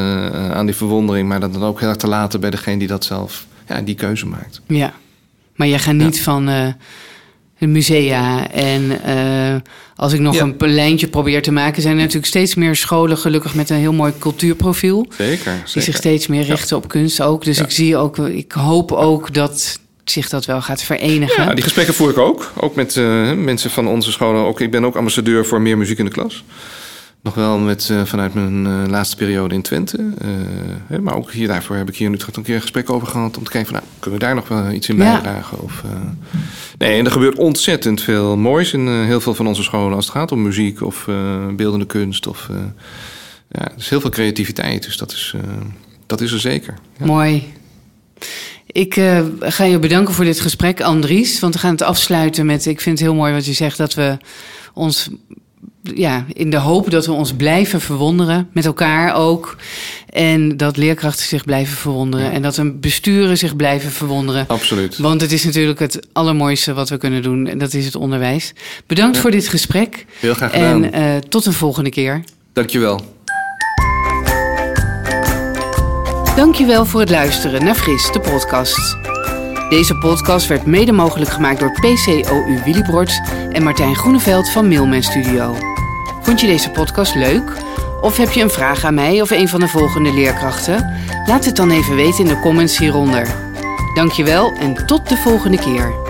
aan die verwondering. Maar dat dan ook heel erg te laten bij degene die dat zelf, ja, die keuze maakt. Ja, maar jij gaat niet ja. van de musea. En uh, als ik nog ja. een lijntje probeer te maken, zijn er natuurlijk steeds meer scholen, gelukkig met een heel mooi cultuurprofiel. Zeker. zeker. Die zich steeds meer richten ja. op kunst ook. Dus ik zie ook, ik hoop ook dat zich dat wel gaat verenigen. Ja, die gesprekken voer ik ook. Ook met uh, mensen van onze scholen. Ook, ik ben ook ambassadeur voor meer muziek in de klas. Nog wel met, uh, vanuit mijn uh, laatste periode in Twente. Uh, hè, maar ook hier, daarvoor heb ik hier in Utrecht een keer een gesprek over gehad. Om te kijken van, nou, kunnen we daar nog wel iets in bijdragen? Of, nee, en er gebeurt ontzettend veel moois in heel veel van onze scholen. Als het gaat om muziek of beeldende kunst. Of, ja, er is heel veel creativiteit. Dus dat is, dat is er zeker. Ja. Mooi. Ik uh, ga je bedanken voor dit gesprek, Andries. Want we gaan het afsluiten met... Ik vind het heel mooi wat je zegt, dat we ons ja, in de hoop dat we ons blijven verwonderen, met elkaar ook. En dat leerkrachten zich blijven verwonderen. Ja. En dat een besturen zich blijven verwonderen. Absoluut. Want het is natuurlijk het allermooiste wat we kunnen doen. En dat is het onderwijs. Bedankt ja. voor dit gesprek. Heel graag gedaan. En uh, tot een volgende keer. Dankjewel. Dankjewel voor het luisteren naar Fris, de podcast. Deze podcast werd mede mogelijk gemaakt door PCOU Willibrord en Martijn Groeneveld van Mailman Studio. Vond je deze podcast leuk? Of heb je een vraag aan mij of een van de volgende leerkrachten? Laat het dan even weten in de comments hieronder. Dankjewel en tot de volgende keer.